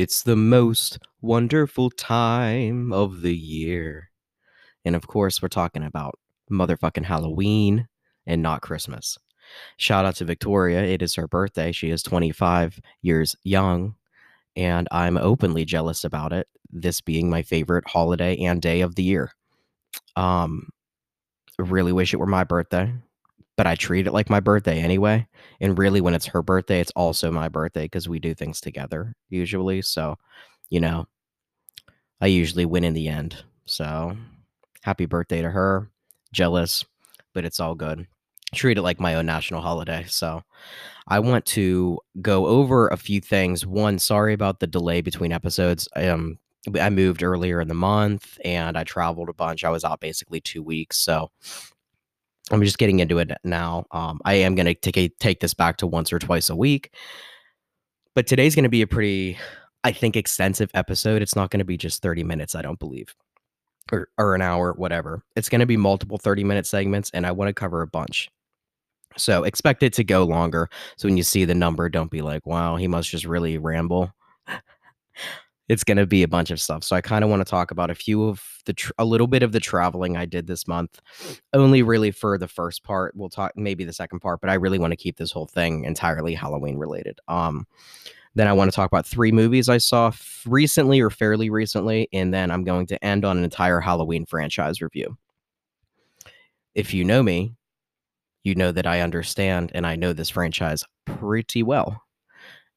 It's the most wonderful time of the year. And of course, we're talking about motherfucking Halloween and not Christmas. Shout out to Victoria. It is her birthday. She is 25 years young, and I'm openly jealous about it. This being my favorite holiday and day of the year. Um, really wish it were my birthday, but I treat it like my birthday anyway. And really, when it's her birthday, it's also my birthday because we do things together usually. So, you know, I usually win in the end. So, happy birthday to her. Jealous, but it's all good. Treat it like my own national holiday. So, I want to go over a few things. One, sorry about the delay between episodes. Um, I moved earlier in the month and I traveled a bunch. I was out basically two weeks. So I'm just getting into it now. Um, I am going to take a, take this back to once or twice a week, but today's going to be a pretty, I think, extensive episode. It's not going to be just 30 minutes. I don't believe, or or an hour, whatever. It's going to be multiple 30 minute segments, and I want to cover a bunch. So expect it to go longer. So when you see the number, don't be like, "Wow, he must just really ramble." it's going to be a bunch of stuff. So I kind of want to talk about a few of the tr- a little bit of the traveling I did this month. Only really for the first part. We'll talk maybe the second part, but I really want to keep this whole thing entirely Halloween related. Um then I want to talk about three movies I saw f- recently or fairly recently and then I'm going to end on an entire Halloween franchise review. If you know me, you know that I understand and I know this franchise pretty well.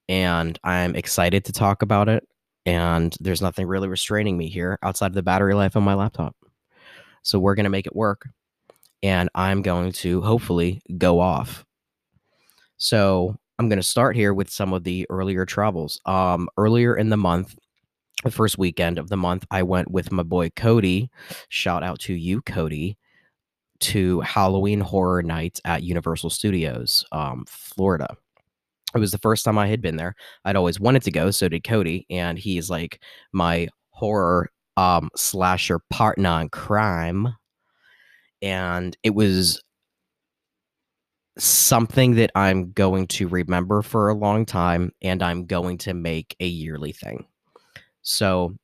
And I'm excited to talk about it and there's nothing really restraining me here outside of the battery life on my laptop. So we're going to make it work and I'm going to hopefully go off. So I'm going to start here with some of the earlier travels. Um, earlier in the month, the first weekend of the month, I went with my boy Cody. Shout out to you, Cody, to Halloween Horror Nights at Universal Studios, um, Florida it was the first time I had been there. I'd always wanted to go, so did Cody, and he's like my horror um slasher partner in crime. And it was something that I'm going to remember for a long time and I'm going to make a yearly thing. So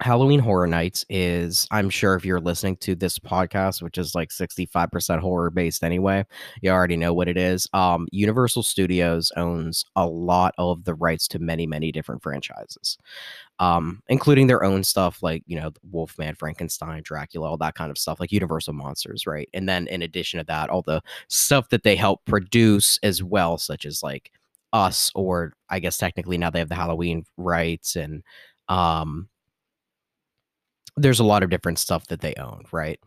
Halloween Horror Nights is, I'm sure if you're listening to this podcast, which is like 65% horror based anyway, you already know what it is. Um, Universal Studios owns a lot of the rights to many, many different franchises, um, including their own stuff like, you know, Wolfman, Frankenstein, Dracula, all that kind of stuff, like Universal Monsters, right? And then in addition to that, all the stuff that they help produce as well, such as like Us, or I guess technically now they have the Halloween rights and, um, there's a lot of different stuff that they own, right?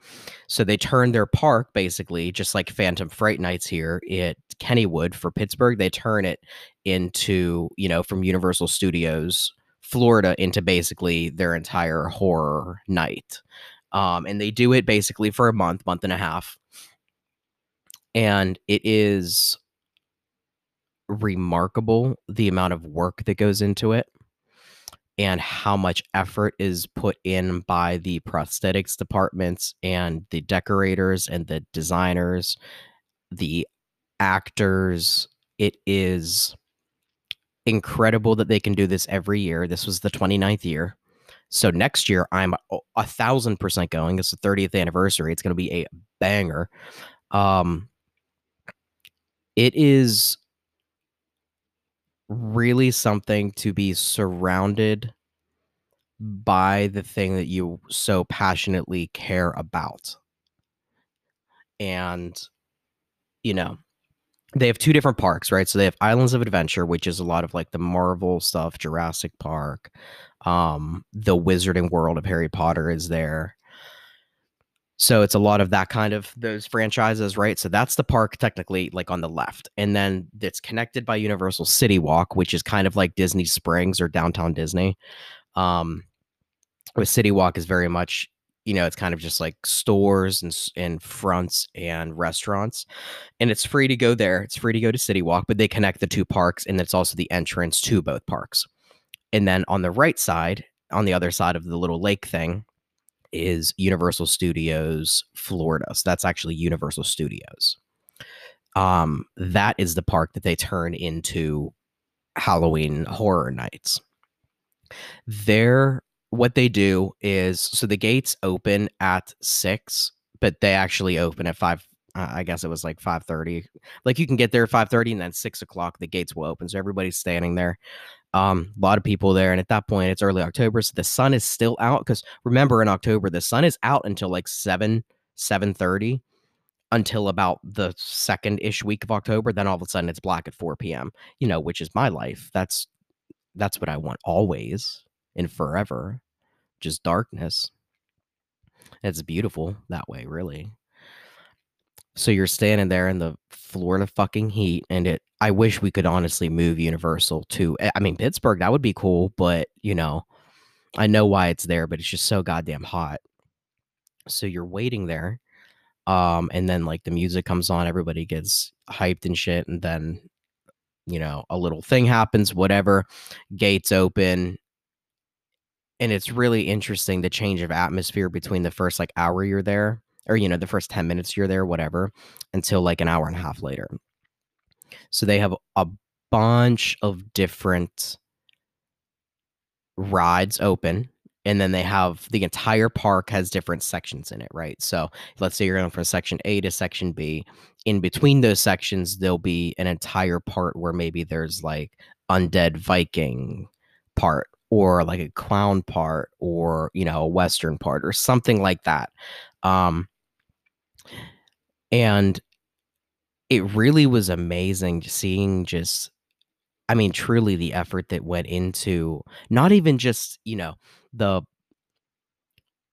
So they turned their park basically, just like Phantom Fright Nights here at Kennywood for Pittsburgh, they turn it into, you know, from Universal Studios, Florida, into basically their entire horror night. Um, and they do it basically for a month, month and a half. And it is remarkable the amount of work that goes into it and how much effort is put in by the prosthetics departments and the decorators and the designers, the actors. It is incredible that they can do this every year. This was the 29th year. So next year, I'm a thousand percent going. It's the 30th anniversary. It's going to be a banger. Um, it is really something to be surrounded by the thing that you so passionately care about. And, you know, they have two different parks, right? So they have Islands of Adventure, which is a lot of like the Marvel stuff, Jurassic Park, um, the Wizarding World of Harry Potter is there. So it's a lot of that kind of those franchises, right? So that's the park technically like on the left. And then it's connected by Universal City Walk, which is kind of like Disney Springs or downtown Disney. Um with City Walk is very much, you know, it's kind of just like stores and and fronts and restaurants. And it's free to go there. It's free to go to City Walk, but they connect the two parks and it's also the entrance to both parks. And then on the right side, on the other side of the little lake thing, is Universal Studios Florida. So that's actually Universal Studios. Um, that is the park that they turn into Halloween horror nights. There, what they do is so the gates open at six, but they actually open at five. Uh, I guess it was like five thirty. Like you can get there at five thirty, and then six o'clock the gates will open. So everybody's standing there. Um, a lot of people there, and at that point it's early October, so the sun is still out. Because remember, in October the sun is out until like seven seven thirty until about the second ish week of October. Then all of a sudden it's black at 4 p.m. You know, which is my life. That's that's what I want always and forever. Just darkness. It's beautiful that way, really. So you're standing there in the Florida fucking heat, and it. I wish we could honestly move Universal to. I mean, Pittsburgh. That would be cool, but you know, I know why it's there, but it's just so goddamn hot. So you're waiting there, um, and then like the music comes on, everybody gets hyped and shit, and then you know a little thing happens, whatever. Gates open, and it's really interesting the change of atmosphere between the first like hour you're there or you know the first 10 minutes you're there whatever until like an hour and a half later. So they have a bunch of different rides open and then they have the entire park has different sections in it right? So let's say you're going from section a to section b in between those sections there'll be an entire part where maybe there's like undead viking part or like a clown part or you know a western part or something like that. Um and it really was amazing seeing just I mean truly the effort that went into not even just, you know, the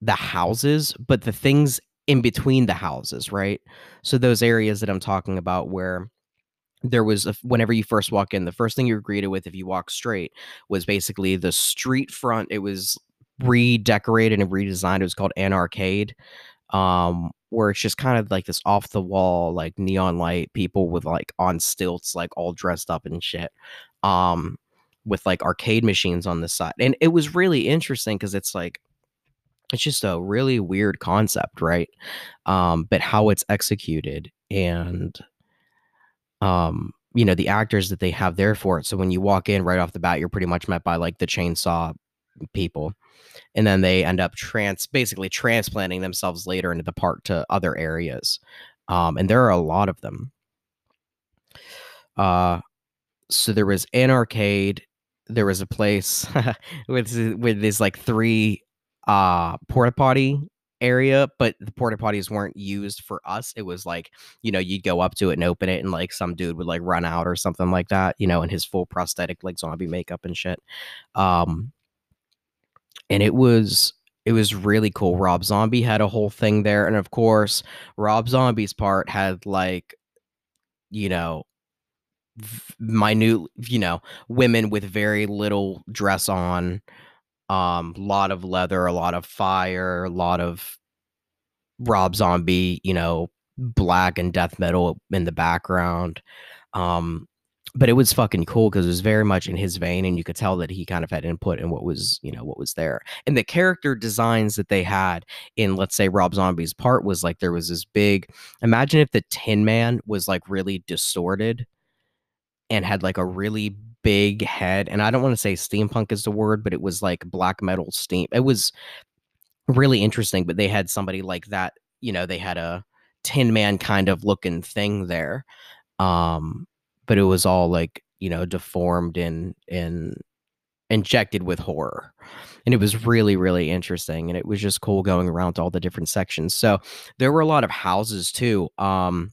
the houses, but the things in between the houses, right? So those areas that I'm talking about where there was a, whenever you first walk in, the first thing you're greeted with if you walk straight was basically the street front. It was redecorated and redesigned. It was called Anarcade, um, where it's just kind of like this off the wall, like neon light people with like on stilts, like all dressed up and shit. Um, with like arcade machines on the side. And it was really interesting because it's like it's just a really weird concept, right? Um, but how it's executed and um, you know, the actors that they have there for it. So when you walk in right off the bat, you're pretty much met by like the chainsaw people and then they end up trans basically transplanting themselves later into the park to other areas um, and there are a lot of them. Uh so there was an arcade there was a place with with this like three uh porta potty area but the porta potties weren't used for us it was like you know you'd go up to it and open it and like some dude would like run out or something like that you know in his full prosthetic like zombie makeup and shit um and it was it was really cool. Rob Zombie had a whole thing there, and of course, Rob Zombie's part had like, you know, minute, you know, women with very little dress on, um, lot of leather, a lot of fire, a lot of Rob Zombie, you know, black and death metal in the background. Um, but it was fucking cool because it was very much in his vein and you could tell that he kind of had input in what was you know what was there. And the character designs that they had in let's say rob zombie's part was like there was this big imagine if the tin man was like really distorted and had like a really big head and i don't want to say steampunk is the word but it was like black metal steam it was really interesting but they had somebody like that you know they had a tin man kind of looking thing there um but it was all like you know deformed and and injected with horror and it was really really interesting and it was just cool going around to all the different sections so there were a lot of houses too um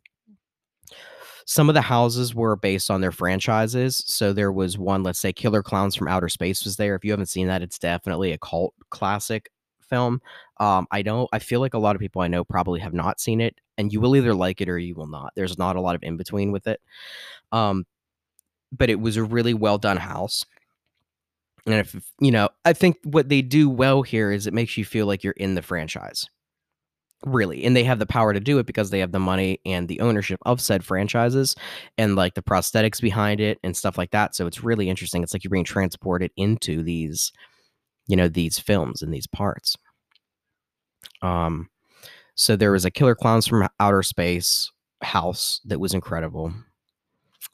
some of the houses were based on their franchises so there was one let's say killer clowns from outer space was there if you haven't seen that it's definitely a cult classic film um i know i feel like a lot of people i know probably have not seen it and you will either like it or you will not there's not a lot of in between with it um, but it was a really well done house. And if you know, I think what they do well here is it makes you feel like you're in the franchise. Really. And they have the power to do it because they have the money and the ownership of said franchises and like the prosthetics behind it and stuff like that. So it's really interesting. It's like you're being transported into these, you know, these films and these parts. Um, so there was a Killer Clowns from Outer Space house that was incredible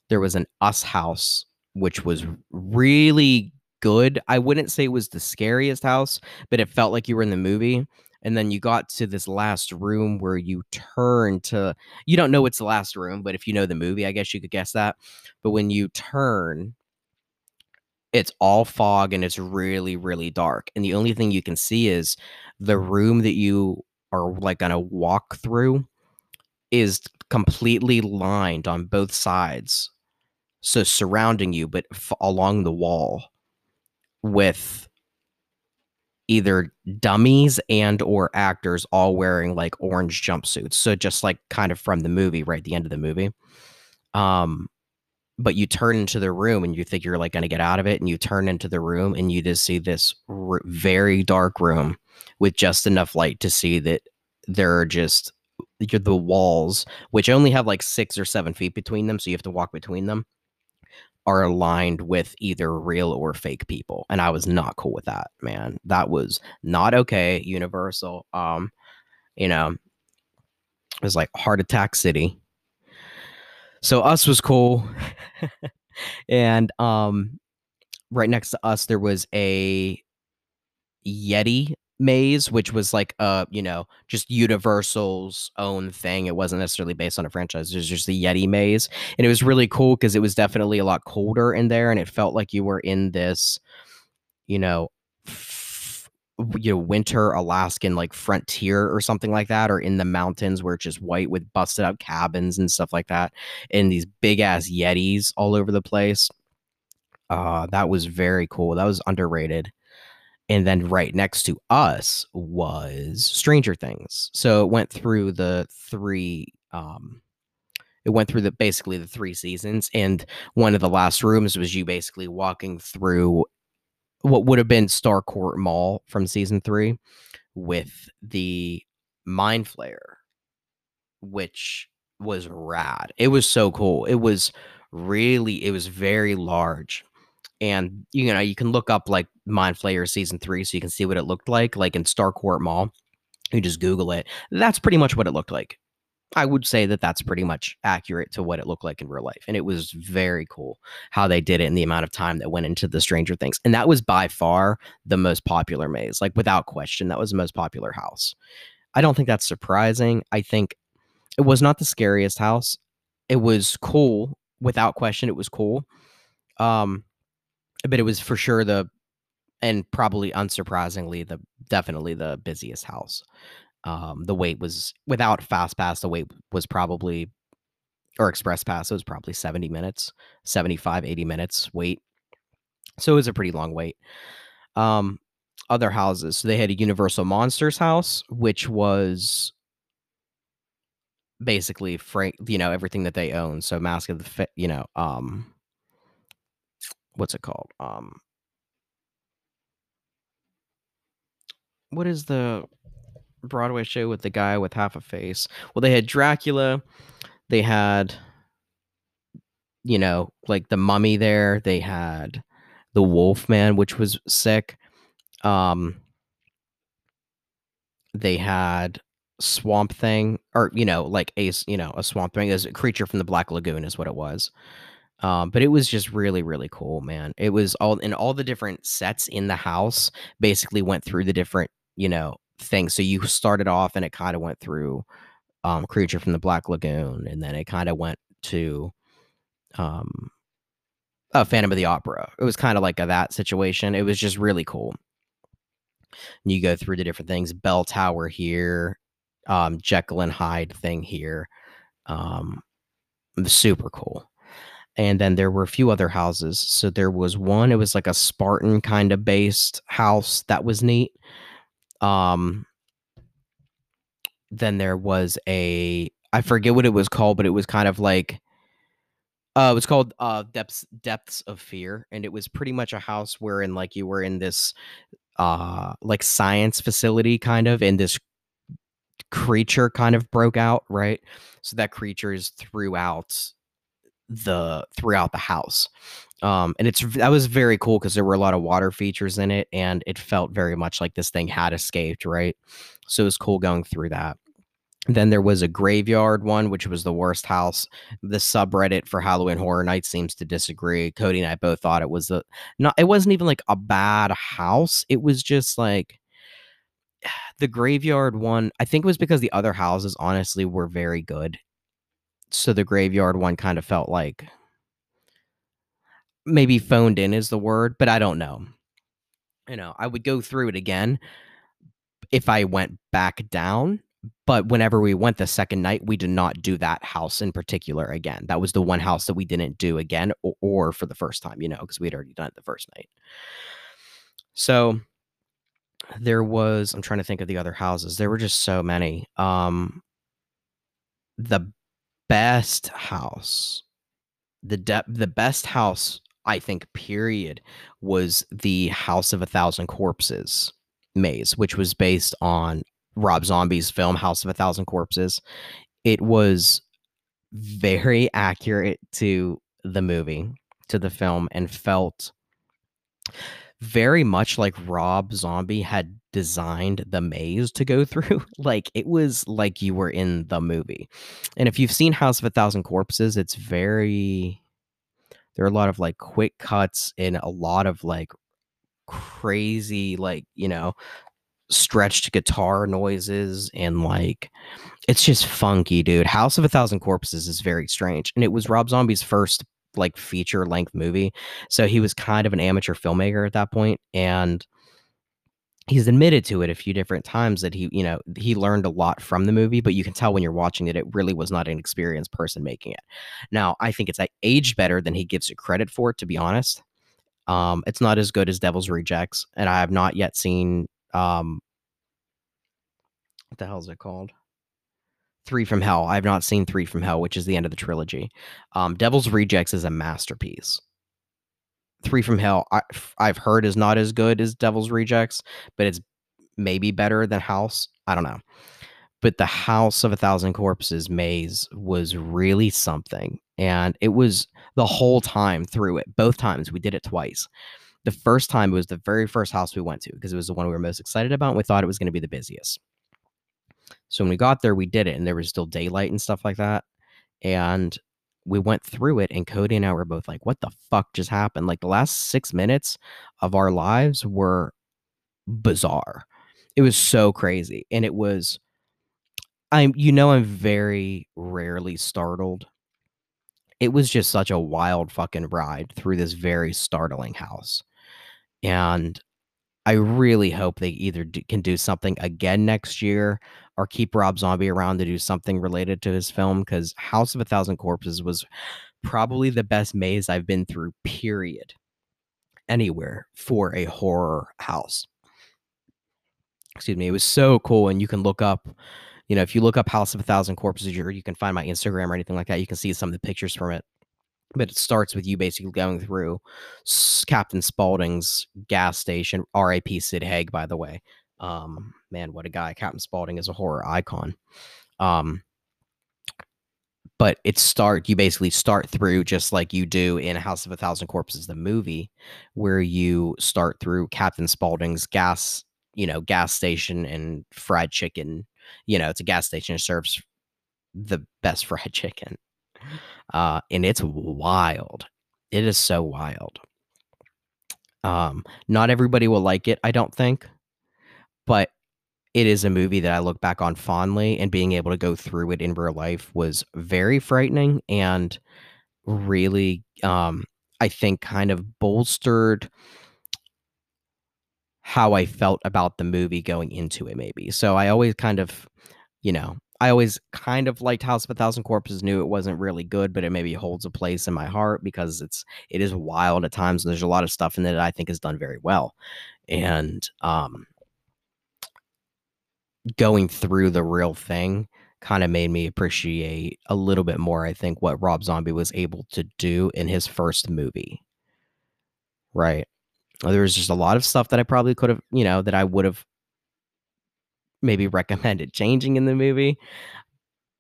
there was an us house which was really good. I wouldn't say it was the scariest house, but it felt like you were in the movie. And then you got to this last room where you turn to you don't know it's the last room, but if you know the movie, I guess you could guess that. But when you turn, it's all fog and it's really, really dark. And the only thing you can see is the room that you are like gonna walk through is completely lined on both sides. So surrounding you, but f- along the wall with either dummies and or actors all wearing like orange jumpsuits. So just like kind of from the movie, right? The end of the movie. Um, but you turn into the room and you think you're like going to get out of it and you turn into the room and you just see this r- very dark room with just enough light to see that there are just the walls which only have like six or seven feet between them so you have to walk between them are aligned with either real or fake people and i was not cool with that man. That was not okay universal um you know it was like heart attack city so us was cool. And um right next to us there was a yeti maze which was like uh you know just universal's own thing. It wasn't necessarily based on a franchise. It was just the yeti maze. And it was really cool because it was definitely a lot colder in there and it felt like you were in this you know you know winter alaskan like frontier or something like that or in the mountains where it's just white with busted up cabins and stuff like that and these big ass yetis all over the place. Uh that was very cool. That was underrated. And then right next to us was Stranger Things. So it went through the three um it went through the basically the three seasons and one of the last rooms was you basically walking through what would have been Starcourt Mall from season 3 with the Mind Flayer which was rad. It was so cool. It was really it was very large and you know you can look up like Mind Flayer season three so you can see what it looked like, like in Starcourt Mall. You just Google it. That's pretty much what it looked like. I would say that that's pretty much accurate to what it looked like in real life, and it was very cool how they did it and the amount of time that went into the Stranger Things. And that was by far the most popular maze, like without question, that was the most popular house. I don't think that's surprising. I think it was not the scariest house. It was cool without question. It was cool. Um, but it was for sure the and probably unsurprisingly the definitely the busiest house um the wait was without fast pass the wait was probably or express pass it was probably 70 minutes 75 80 minutes wait so it was a pretty long wait. Um other houses so they had a universal monsters house which was basically frank you know everything that they own so mask of the you know um what's it called? Um, what is the Broadway show with the guy with half a face? Well, they had Dracula, they had, you know, like the Mummy. There, they had the Wolfman, which was sick. Um, they had Swamp Thing, or you know, like a you know a Swamp Thing is a creature from the Black Lagoon, is what it was. Um, but it was just really, really cool, man. It was all in all the different sets in the house basically went through the different, you know, things. So you started off and it kind of went through um Creature from the Black Lagoon, and then it kind of went to um uh, Phantom of the Opera. It was kind of like a that situation. It was just really cool. And you go through the different things, Bell Tower here, um, Jekyll and Hyde thing here. Um, super cool and then there were a few other houses. So there was one, it was like a Spartan kind of based house that was neat. Um then there was a I forget what it was called, but it was kind of like uh it was called uh depths depths of fear and it was pretty much a house wherein like you were in this uh like science facility kind of and this creature kind of broke out, right? So that creature is throughout the throughout the house. Um, and it's that was very cool because there were a lot of water features in it, and it felt very much like this thing had escaped, right? So it was cool going through that. Then there was a graveyard one, which was the worst house. The subreddit for Halloween Horror Nights seems to disagree. Cody and I both thought it was a not. It wasn't even like a bad house. It was just like the graveyard one. I think it was because the other houses honestly were very good. So the graveyard one kind of felt like maybe phoned in is the word, but I don't know. You know, I would go through it again if I went back down but whenever we went the second night, we did not do that house in particular again. That was the one house that we didn't do again or, or for the first time, you know, because we had already done it the first night. So there was, I'm trying to think of the other houses. There were just so many. Um, the best house, the de- the best house, I think, period, was the House of a Thousand Corpses maze, which was based on Rob Zombie's film House of a Thousand Corpses. It was very accurate to the movie, to the film, and felt very much like Rob Zombie had designed the maze to go through. like it was like you were in the movie. And if you've seen House of a Thousand Corpses, it's very there are a lot of like quick cuts and a lot of like crazy like, you know, stretched guitar noises and like it's just funky, dude. House of a Thousand Corpses is very strange. And it was Rob Zombie's first like feature length movie. So he was kind of an amateur filmmaker at that point and he's admitted to it a few different times that he, you know, he learned a lot from the movie, but you can tell when you're watching it, it really was not an experienced person making it. Now, I think it's aged better than he gives it credit for, to be honest. Um, it's not as good as Devil's Rejects, and I have not yet seen um, what the hell is it called? Three from Hell. I've not seen Three from Hell, which is the end of the trilogy. Um, Devil's Rejects is a masterpiece. Three from Hell, I, I've heard is not as good as Devil's Rejects, but it's maybe better than House. I don't know. But the House of a Thousand Corpses maze was really something. And it was the whole time through it. Both times we did it twice. The first time it was the very first house we went to because it was the one we were most excited about. And we thought it was going to be the busiest. So when we got there, we did it, and there was still daylight and stuff like that. And we went through it, and Cody and I were both like, "What the fuck just happened?" Like the last six minutes of our lives were bizarre. It was so crazy, and it was. I'm, you know, I'm very rarely startled. It was just such a wild fucking ride through this very startling house, and I really hope they either do, can do something again next year or keep Rob Zombie around to do something related to his film because House of a Thousand Corpses was probably the best maze I've been through, period, anywhere for a horror house. Excuse me. It was so cool. And you can look up, you know, if you look up House of a Thousand Corpses, or you can find my Instagram or anything like that, you can see some of the pictures from it. But it starts with you basically going through Captain Spaulding's gas station, RIP Sid Haig, by the way. Um, man, what a guy. Captain Spaulding is a horror icon. Um, but it start you basically start through just like you do in House of a Thousand Corpses, the movie, where you start through Captain Spaulding's gas, you know, gas station and fried chicken. You know, it's a gas station. It serves the best fried chicken. Uh, and it's wild. It is so wild. Um, not everybody will like it, I don't think but it is a movie that I look back on fondly, and being able to go through it in real life was very frightening and really, um, I think, kind of bolstered how I felt about the movie going into it, maybe. So I always kind of, you know, I always kind of liked House of a Thousand Corpses. Knew it wasn't really good, but it maybe holds a place in my heart because it's it is wild at times. And there's a lot of stuff in it that I think is done very well, and um, going through the real thing kind of made me appreciate a little bit more, I think, what Rob Zombie was able to do in his first movie. Right. There was just a lot of stuff that I probably could have, you know, that I would have maybe recommended changing in the movie.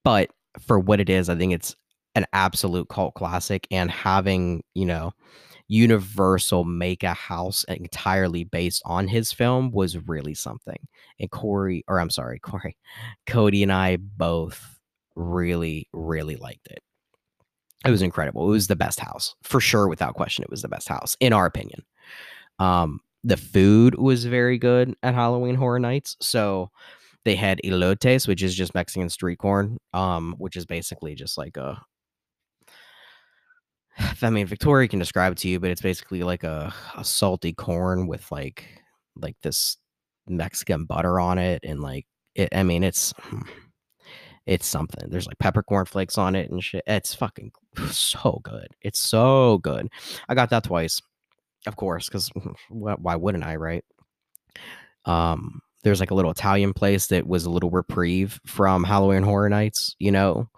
But for what it is, I think it's an absolute cult classic. And having, you know, Universal make a house entirely based on his film was really something. And Corey, or I'm sorry, Corey, Cody and I both really, really liked it. It was incredible. It was the best house for sure, without question. It was the best house, in our opinion. Um, the food was very good at Halloween Horror Nights. So they had elotes, which is just Mexican street corn, um, which is basically just like a I mean, Victoria can describe it to you, but it's basically like a, a salty corn with like like this Mexican butter on it, and like it. I mean, it's it's something. There's like peppercorn flakes on it and shit. It's fucking so good. It's so good. I got that twice, of course, because why wouldn't I, right? Um, there's like a little Italian place that was a little reprieve from Halloween Horror Nights, you know,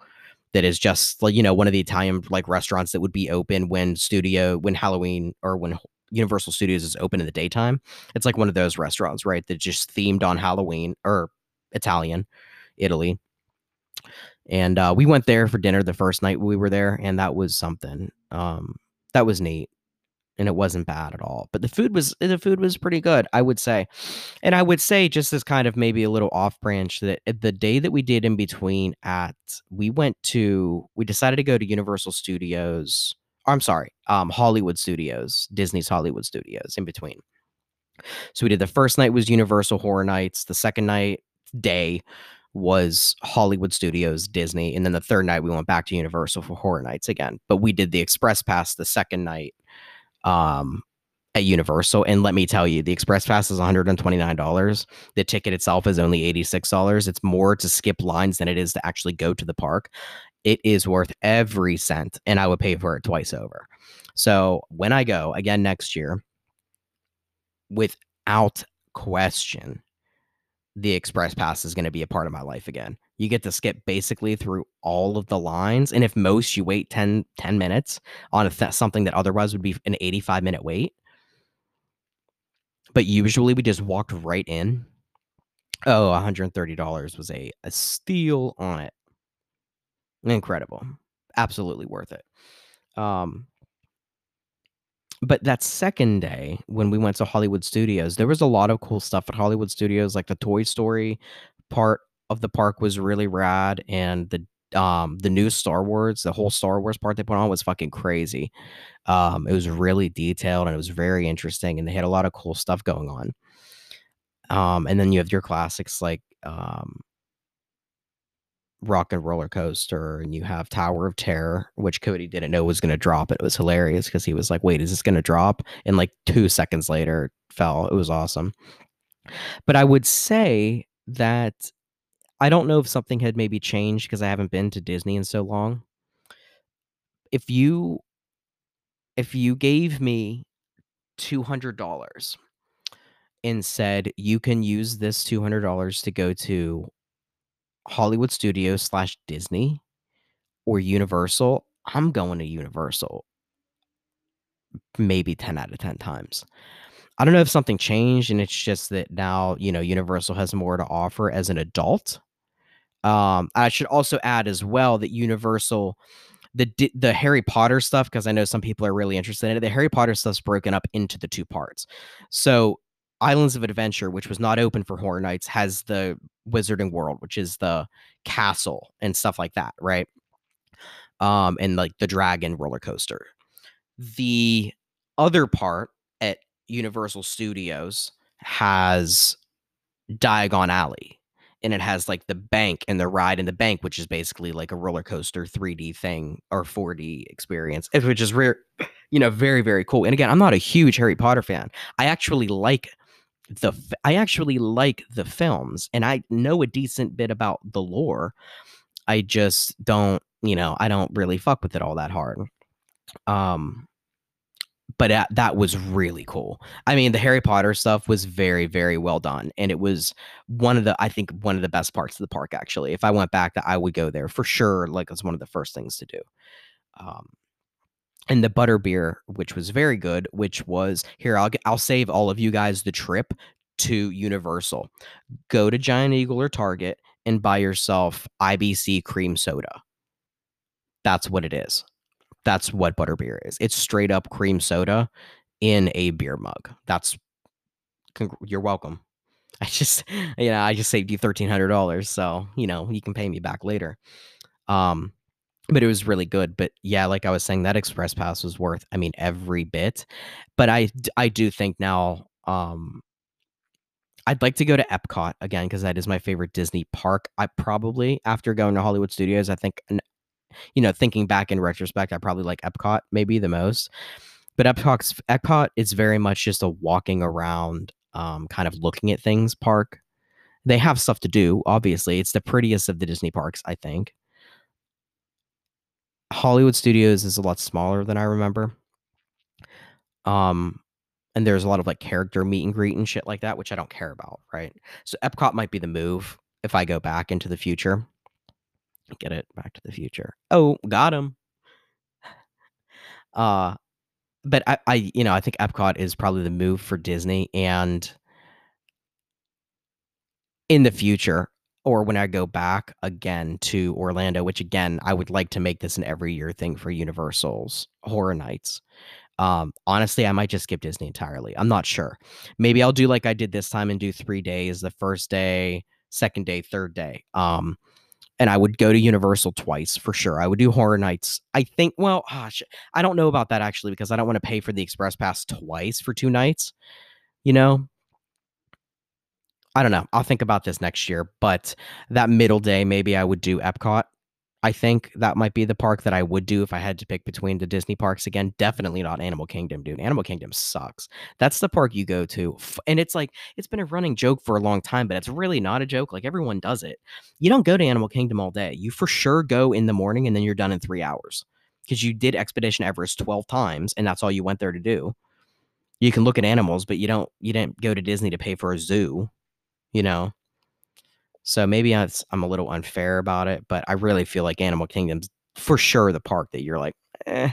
that is just like you know one of the Italian like restaurants that would be open when studio when Halloween or when Universal Studios is open in the daytime. It's like one of those restaurants, right? That just themed on Halloween or Italian, Italy. And uh, we went there for dinner the first night we were there, and that was something. Um, that was neat and it wasn't bad at all. But the food was the food was pretty good, I would say. And I would say just as kind of maybe a little off branch that the day that we did in between at we went to we decided to go to Universal Studios. I'm sorry, um, Hollywood Studios, Disney's Hollywood Studios in between. So we did the first night was Universal Horror Nights, the second night day was Hollywood Studios, Disney, and then the third night we went back to Universal for Horror Nights again. But we did the Express Pass the second night um, at Universal. And let me tell you, the Express Pass is $129. The ticket itself is only $86. It's more to skip lines than it is to actually go to the park. It is worth every cent, and I would pay for it twice over. So when I go again next year, without question, the Express Pass is going to be a part of my life again. You get to skip basically through all of the lines. And if most you wait 10, 10 minutes on th- something that otherwise would be an 85 minute wait. But usually we just walked right in. Oh, $130 was a, a steal on it. Incredible. Absolutely worth it. Um, but that second day when we went to Hollywood Studios, there was a lot of cool stuff at Hollywood Studios, like the Toy Story part of the park was really rad, and the um the new Star Wars, the whole Star Wars part they put on was fucking crazy. Um, it was really detailed and it was very interesting, and they had a lot of cool stuff going on. Um, and then you have your classics like um, Rock and Roller Coaster, and you have Tower of Terror, which Cody didn't know was going to drop. It was hilarious because he was like, "Wait, is this going to drop?" And like two seconds later, it fell. It was awesome. But I would say that I don't know if something had maybe changed because I haven't been to Disney in so long. If you if you gave me $200 and said you can use this $200 to go to Hollywood Studios slash Disney or Universal, I'm going to Universal maybe 10 out of 10 times. I don't know if something changed and it's just that now, you know, Universal has more to offer as an adult um, I should also add as well that Universal, the the Harry Potter stuff, because I know some people are really interested in it. The Harry Potter stuff's broken up into the two parts. So Islands of Adventure, which was not open for Horror Nights, has the Wizarding World, which is the castle and stuff like that, right? Um, and like the dragon roller coaster. The other part at Universal Studios has Diagon Alley, and it has like the bank and the ride in the bank, which is basically like a roller coaster 3D thing or 4D experience, which is rare, you know, very very cool. And again, I'm not a huge Harry Potter fan. I actually like the I actually like the films, and I know a decent bit about the lore. I just don't, you know, I don't really fuck with it all that hard. Um, but that was really cool. I mean, the Harry Potter stuff was very, very well done, and it was one of the, I think, one of the best parts of the park. Actually, if I went back, that I would go there for sure. Like it's one of the first things to do. Um, and the butter beer, which was very good, which was here. I'll I'll save all of you guys the trip to Universal. Go to Giant Eagle or Target and buy yourself IBC cream soda. That's what it is That's what butterbeer is. It's straight up cream soda in a beer mug. That's you're welcome. I just, you know, I just saved you thirteen hundred dollars, so you know you can pay me back later. Um, but it was really good. But yeah, like I was saying, that express pass was worth, I mean, every bit. But I, I do think now, um, I'd like to go to Epcot again because that is my favorite Disney park. I probably, after going to Hollywood Studios, I think, you know, thinking back in retrospect, I probably like Epcot maybe the most. But Epcot's Epcot is very much just a walking around, um, kind of looking at things park. They have stuff to do. Obviously, it's the prettiest of the Disney parks, I think. Hollywood Studios is a lot smaller than I remember. Um, and there's a lot of like character meet and greet and shit like that, which I don't care about, right? So Epcot might be the move if I go back into the future. Get it back to the future. Oh, got him. Uh, but I, I, you know, I think Epcot is probably the move for Disney, and in the future, or when I go back again to Orlando, which again I would like to make this an every year thing for Universal's Horror Nights. Um, honestly, I might just skip Disney entirely. I'm not sure. Maybe I'll do like I did this time and do three days: the first day, second day, third day. Um, and I would go to Universal twice for sure. I would do Horror Nights. I think. Well, gosh, I don't know about that actually because I don't want to pay for the Express Pass twice for two nights. You know, I don't know. I'll think about this next year, but that middle day, maybe I would do Epcot I think that might be the park that I would do if I had to pick between the Disney parks again. Definitely not Animal Kingdom, dude. Animal Kingdom sucks. That's the park you go to. And it's like, it's been a running joke for a long time, but it's really not a joke. Like everyone does it. You don't go to Animal Kingdom all day. You for sure go in the morning and then you're done in three hours because you did Expedition Everest 12 times and that's all you went there to do. You can look at animals, but you don't, you didn't go to Disney to pay for a zoo, you know? So maybe I'm a little unfair about it, but I really feel like Animal Kingdom's for sure the park that you're like, eh,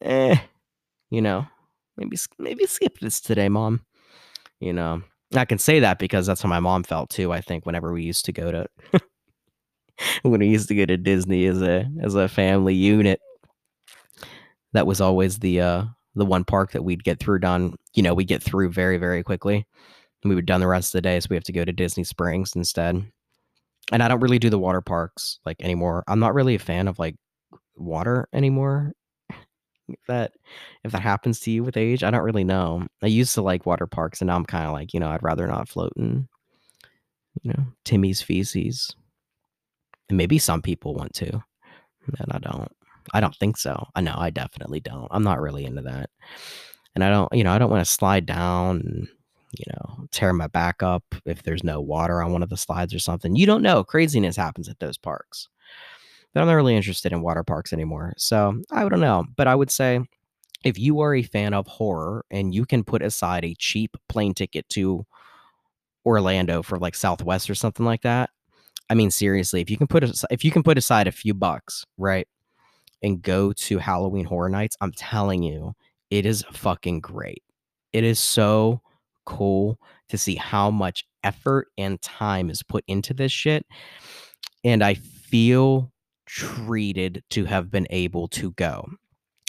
eh, you know, maybe maybe skip this today, mom. You know, I can say that because that's how my mom felt too. I think whenever we used to go to when we used to go to Disney as a as a family unit, that was always the uh the one park that we'd get through done. You know, we get through very very quickly we were done the rest of the day, so we have to go to Disney Springs instead. And I don't really do the water parks like anymore. I'm not really a fan of like water anymore. If that if that happens to you with age, I don't really know. I used to like water parks, and now I'm kind of like, you know, I'd rather not float in, you know, Timmy's feces. And maybe some people want to, and I don't. I don't think so. I know I definitely don't. I'm not really into that, and I don't. You know, I don't want to slide down and you know, tear my back up if there's no water on one of the slides or something. You don't know. Craziness happens at those parks. But I'm not really interested in water parks anymore. So I don't know. But I would say if you are a fan of horror and you can put aside a cheap plane ticket to Orlando for like Southwest or something like that, I mean seriously, if you can put if you can put aside a few bucks, right, and go to Halloween Horror Nights, I'm telling you, it is fucking great. It is so cool to see how much effort and time is put into this shit. And I feel treated to have been able to go.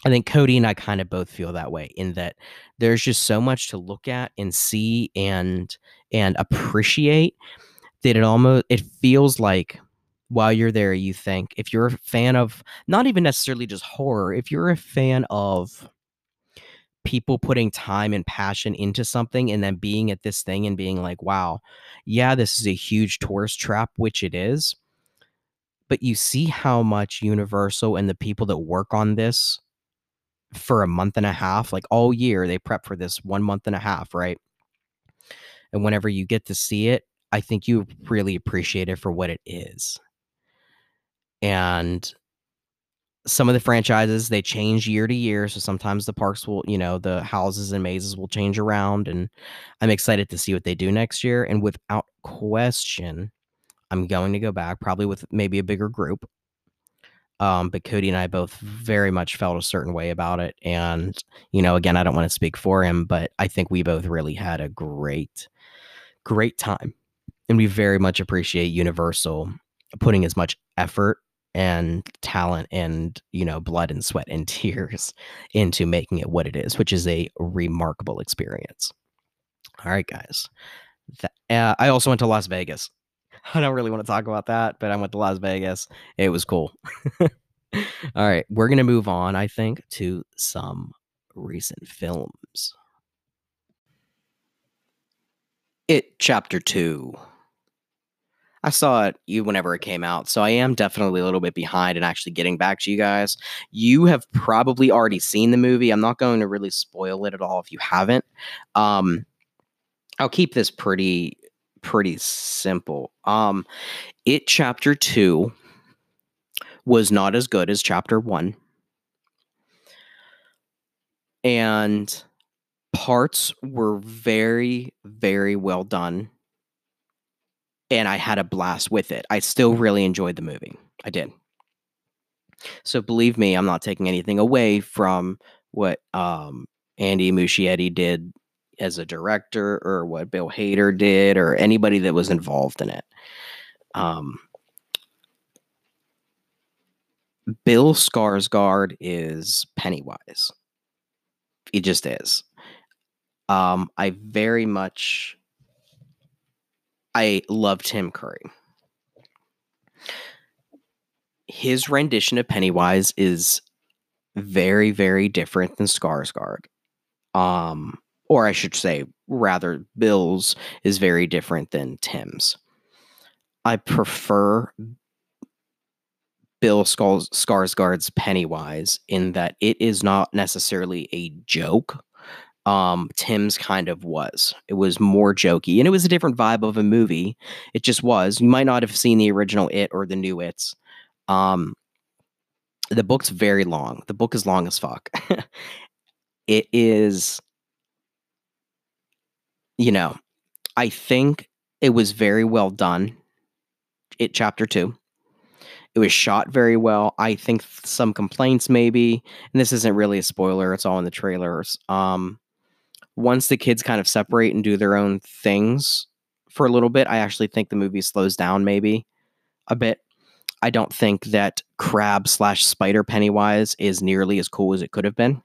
I think Cody and I kind of both feel that way in that there's just so much to look at and see and and appreciate that it almost it feels like while you're there you think if you're a fan of not even necessarily just horror if you're a fan of people putting time and passion into something and then being at this thing and being like, wow, yeah, this is a huge tourist trap, which it is. But you see how much Universal and the people that work on this for a month and a half, like all year, they prep for this one month and a half, right? And whenever you get to see it, I think you really appreciate it for what it is. And some of the franchises they change year to year so sometimes the parks will you know the houses and mazes will change around and i'm excited to see what they do next year and without question i'm going to go back probably with maybe a bigger group um, but cody and i both very much felt a certain way about it and you know again i don't want to speak for him but i think we both really had a great great time and we very much appreciate universal putting as much effort and talent and you know blood and sweat and tears into making it what it is which is a remarkable experience. All right guys. Th- uh, i also went to las vegas. I don't really want to talk about that but i went to las vegas. It was cool. All right we're gonna move on i think to some recent films. It chapter 2 I saw it you whenever it came out, so I am definitely a little bit behind in actually getting back to you guys. You have probably already seen the movie. I'm not going to really spoil it at all if you haven't. Um, I'll keep this pretty pretty simple. Um, it chapter two was not as good as chapter one, and parts were very very well done and I had a blast with it. I still really enjoyed the movie. I did. So believe me, I'm not taking anything away from what um, Andy Muschietti did as a director or what Bill Hader did or anybody that was involved in it. Um, Bill Skarsgård is Pennywise. He just is. Um, I very much I love Tim Curry. His rendition of Pennywise is very, very different than Skarsgård. Um, or I should say, rather, Bill's is very different than Tim's. I prefer Bill Skarsgård's Pennywise in that it is not necessarily a joke um, Tim's kind of was. It was more jokey and it was a different vibe of a movie. It just was. You might not have seen the original It or the new It's. Um, the book's very long. The book is long as fuck. it is, you know, I think it was very well done. It chapter two. It was shot very well. I think some complaints maybe, and this isn't really a spoiler. It's all in the trailers. Um, once the kids kind of separate and do their own things for a little bit, I actually think the movie slows down maybe a bit. I don't think that crab slash spider Pennywise is nearly as cool as it could have been.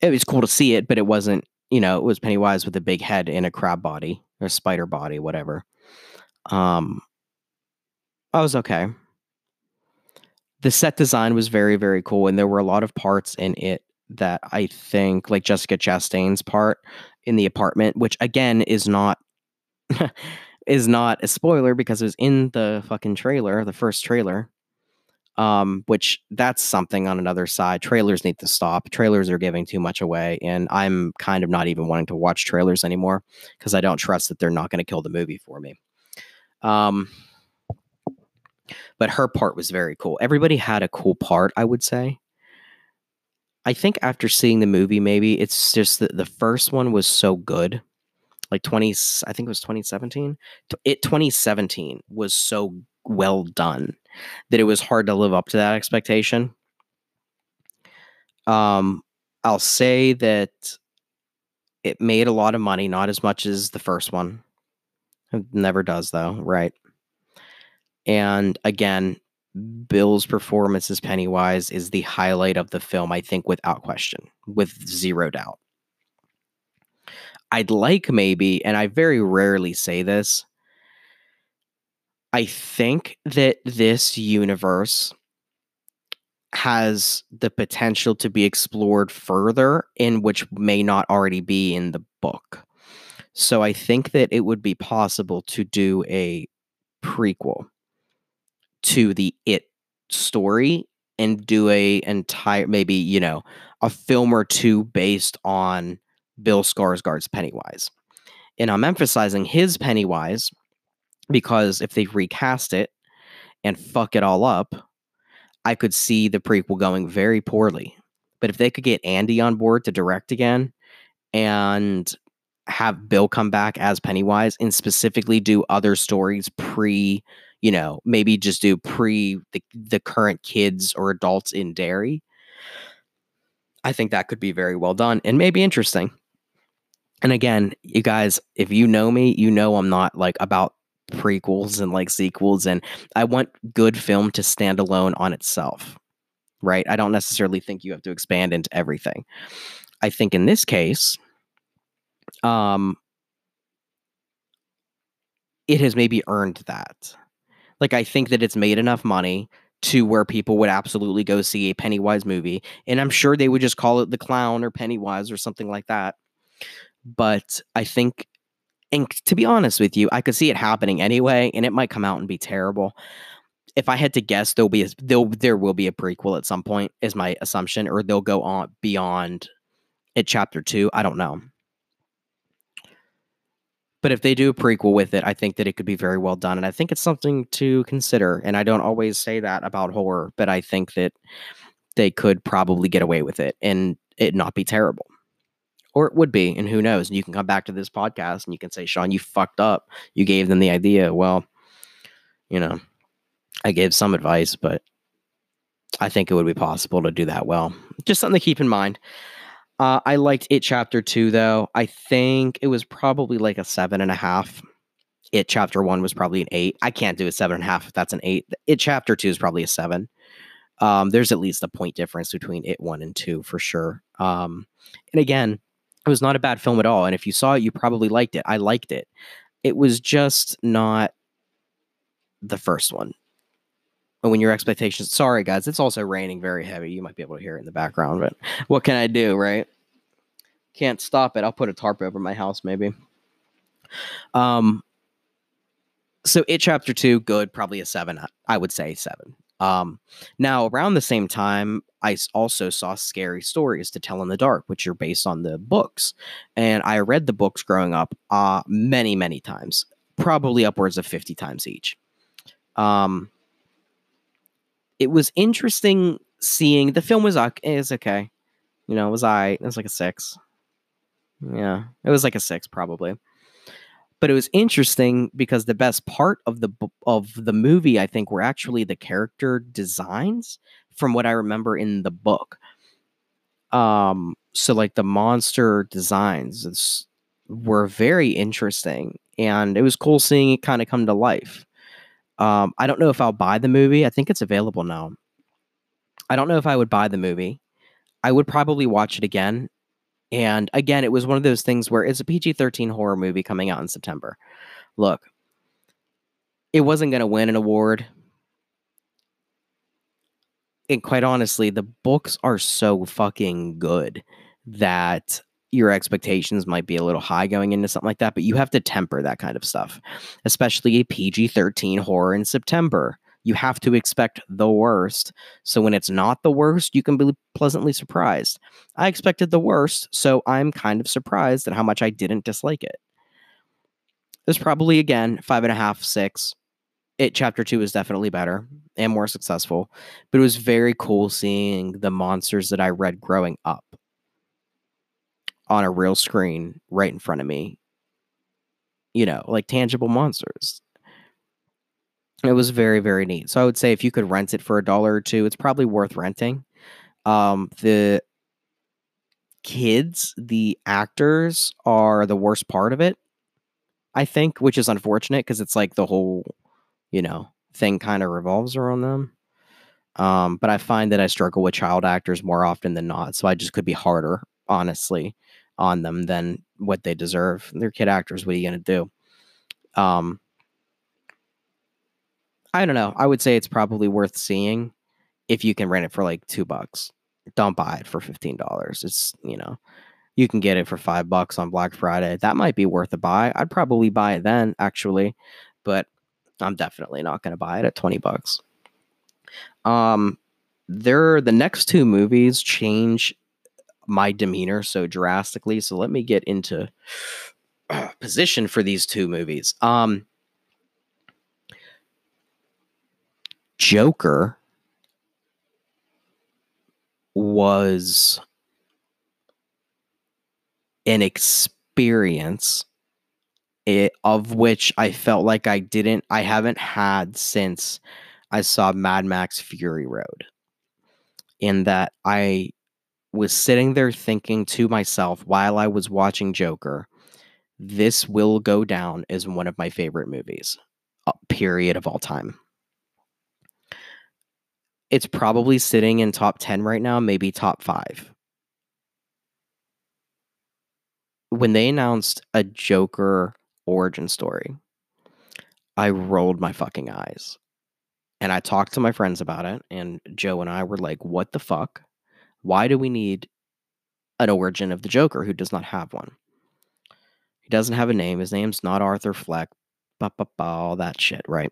It was cool to see it, but it wasn't, you know, it was Pennywise with a big head and a crab body or spider body, whatever. Um, I was okay. The set design was very, very cool, and there were a lot of parts in it that I think like Jessica Chastain's part in the apartment, which again is not is not a spoiler because it was in the fucking trailer, the first trailer. Um, which that's something on another side. Trailers need to stop. Trailers are giving too much away, and I'm kind of not even wanting to watch trailers anymore because I don't trust that they're not going to kill the movie for me. Um, but her part was very cool. Everybody had a cool part, I would say. I think after seeing the movie, maybe it's just that the first one was so good. Like 20, I think it was 2017. It 2017 was so well done that it was hard to live up to that expectation. Um, I'll say that it made a lot of money, not as much as the first one. It never does, though, right? And again, Bill's performance as Pennywise is the highlight of the film, I think, without question, with zero doubt. I'd like maybe, and I very rarely say this, I think that this universe has the potential to be explored further in which may not already be in the book. So I think that it would be possible to do a prequel to the it story and do a entire maybe you know a film or two based on Bill Skarsgård's Pennywise. And I'm emphasizing his Pennywise because if they recast it and fuck it all up, I could see the prequel going very poorly. But if they could get Andy on board to direct again and have Bill come back as Pennywise and specifically do other stories pre you know, maybe just do pre the, the current kids or adults in Derry. I think that could be very well done and maybe interesting. And again, you guys, if you know me, you know I'm not like about prequels and like sequels and I want good film to stand alone on itself. Right? I don't necessarily think you have to expand into everything. I think in this case um it has maybe earned that. Like I think that it's made enough money to where people would absolutely go see a Pennywise movie and I'm sure they would just call it The Clown or Pennywise or something like that. But I think and to be honest with you, I could see it happening anyway, and it might come out and be terrible. If I had to guess, there'll be a, there'll, there will be a prequel at some point, is my assumption, or they'll go on beyond it chapter two. I don't know. But if they do a prequel with it, I think that it could be very well done. And I think it's something to consider. And I don't always say that about horror, but I think that they could probably get away with it and it not be terrible or it would be, and who knows? And you can come back to this podcast and you can say, Sean, you fucked up. You gave them the idea. Well, you know, I gave some advice, but I think it would be possible to do that well. Just something to keep in mind. Uh, I liked it chapter two though. I think it was probably like a seven and a half. It chapter one was probably an eight. I can't do a seven and a half if that's an eight. It chapter two is probably a seven. Um, there's at least a point difference between it one and two for sure. Um, and again, it was not a bad film at all. And if you saw it, you probably liked it. I liked it. It was just not the first one. And when your expectations, sorry guys, it's also raining very heavy. You might be able to hear it in the background, but what can I do, right? Can't stop it. I'll put a tarp over my house, maybe. Um, so it chapter two, good, probably a seven. I would say seven. Um, now, around the same time, I also saw Scary Stories to Tell in the Dark, which are based on the books. And I read the books growing up uh, many, many times, probably upwards of 50 times each. Um, it was interesting seeing the film was, is okay. You know, it was I. It was like a six. Yeah, it was like a six probably but it was interesting because the best part of the of the movie i think were actually the character designs from what i remember in the book um so like the monster designs were very interesting and it was cool seeing it kind of come to life um i don't know if i'll buy the movie i think it's available now i don't know if i would buy the movie i would probably watch it again and again, it was one of those things where it's a PG 13 horror movie coming out in September. Look, it wasn't going to win an award. And quite honestly, the books are so fucking good that your expectations might be a little high going into something like that, but you have to temper that kind of stuff, especially a PG 13 horror in September you have to expect the worst. So when it's not the worst, you can be pleasantly surprised. I expected the worst, so I'm kind of surprised at how much I didn't dislike it. There's probably again five and a half, six. It chapter two is definitely better and more successful, but it was very cool seeing the monsters that I read growing up on a real screen right in front of me. You know, like tangible monsters it was very, very neat. So I would say if you could rent it for a dollar or two, it's probably worth renting. Um, the kids, the actors are the worst part of it, I think, which is unfortunate because it's like the whole, you know, thing kind of revolves around them. Um, but I find that I struggle with child actors more often than not. So I just could be harder, honestly, on them than what they deserve. They're kid actors. What are you going to do? Um, I don't know. I would say it's probably worth seeing if you can rent it for like two bucks. Don't buy it for fifteen dollars. It's you know, you can get it for five bucks on Black Friday. That might be worth a buy. I'd probably buy it then, actually, but I'm definitely not going to buy it at twenty bucks. Um, there, the next two movies change my demeanor so drastically. So let me get into position for these two movies. Um, Joker was an experience it, of which I felt like I didn't, I haven't had since I saw Mad Max Fury Road. In that I was sitting there thinking to myself while I was watching Joker, this will go down as one of my favorite movies uh, period of all time. It's probably sitting in top 10 right now, maybe top 5. When they announced a Joker origin story, I rolled my fucking eyes. And I talked to my friends about it, and Joe and I were like, what the fuck? Why do we need an origin of the Joker who does not have one? He doesn't have a name. His name's not Arthur Fleck. Ba, ba, ba, all that shit, right?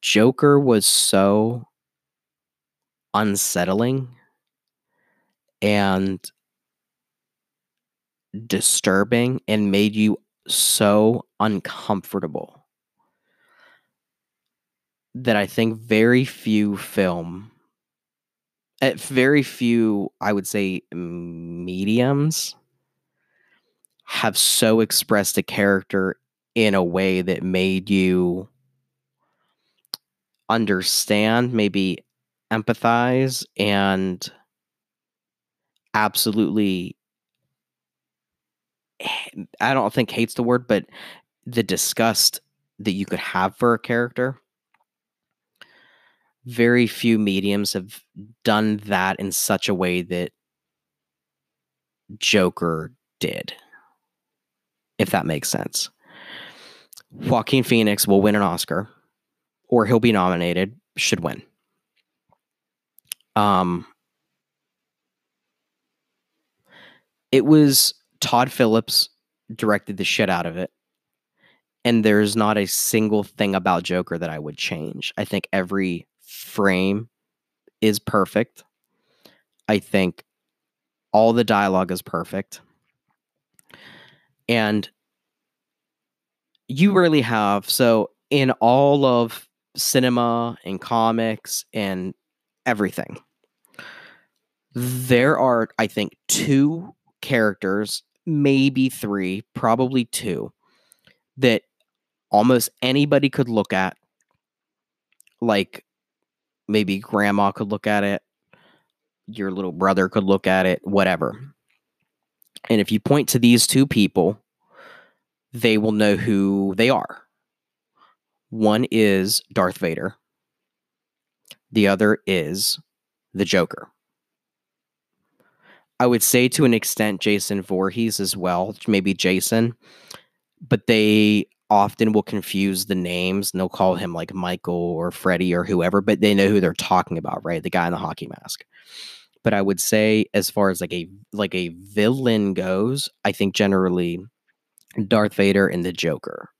Joker was so unsettling and disturbing and made you so uncomfortable that I think very few film, at very few, I would say, mediums have so expressed a character in a way that made you understand, maybe empathize, and absolutely I don't think hates the word, but the disgust that you could have for a character. Very few mediums have done that in such a way that Joker did, if that makes sense. Joaquin Phoenix will win an Oscar, or he'll be nominated, should win. Um, it was Todd Phillips directed the shit out of it. And there's not a single thing about Joker that I would change. I think every frame is perfect. I think all the dialogue is perfect. And you really have so in all of cinema and comics and everything there are i think two characters maybe three, probably two, that almost anybody could look at. Like maybe grandma could look at it, your little brother could look at it, whatever. Mm-hmm. And if you point to these two people, they will know who they are. One is Darth Vader, the other is the Joker. I would say to an extent Jason Voorhees as well, maybe Jason, but they often will confuse the names and they'll call him like Michael or Freddie or whoever, but they know who they're talking about, right? The guy in the hockey mask. But I would say as far as like a like a villain goes, I think generally Darth Vader and the Joker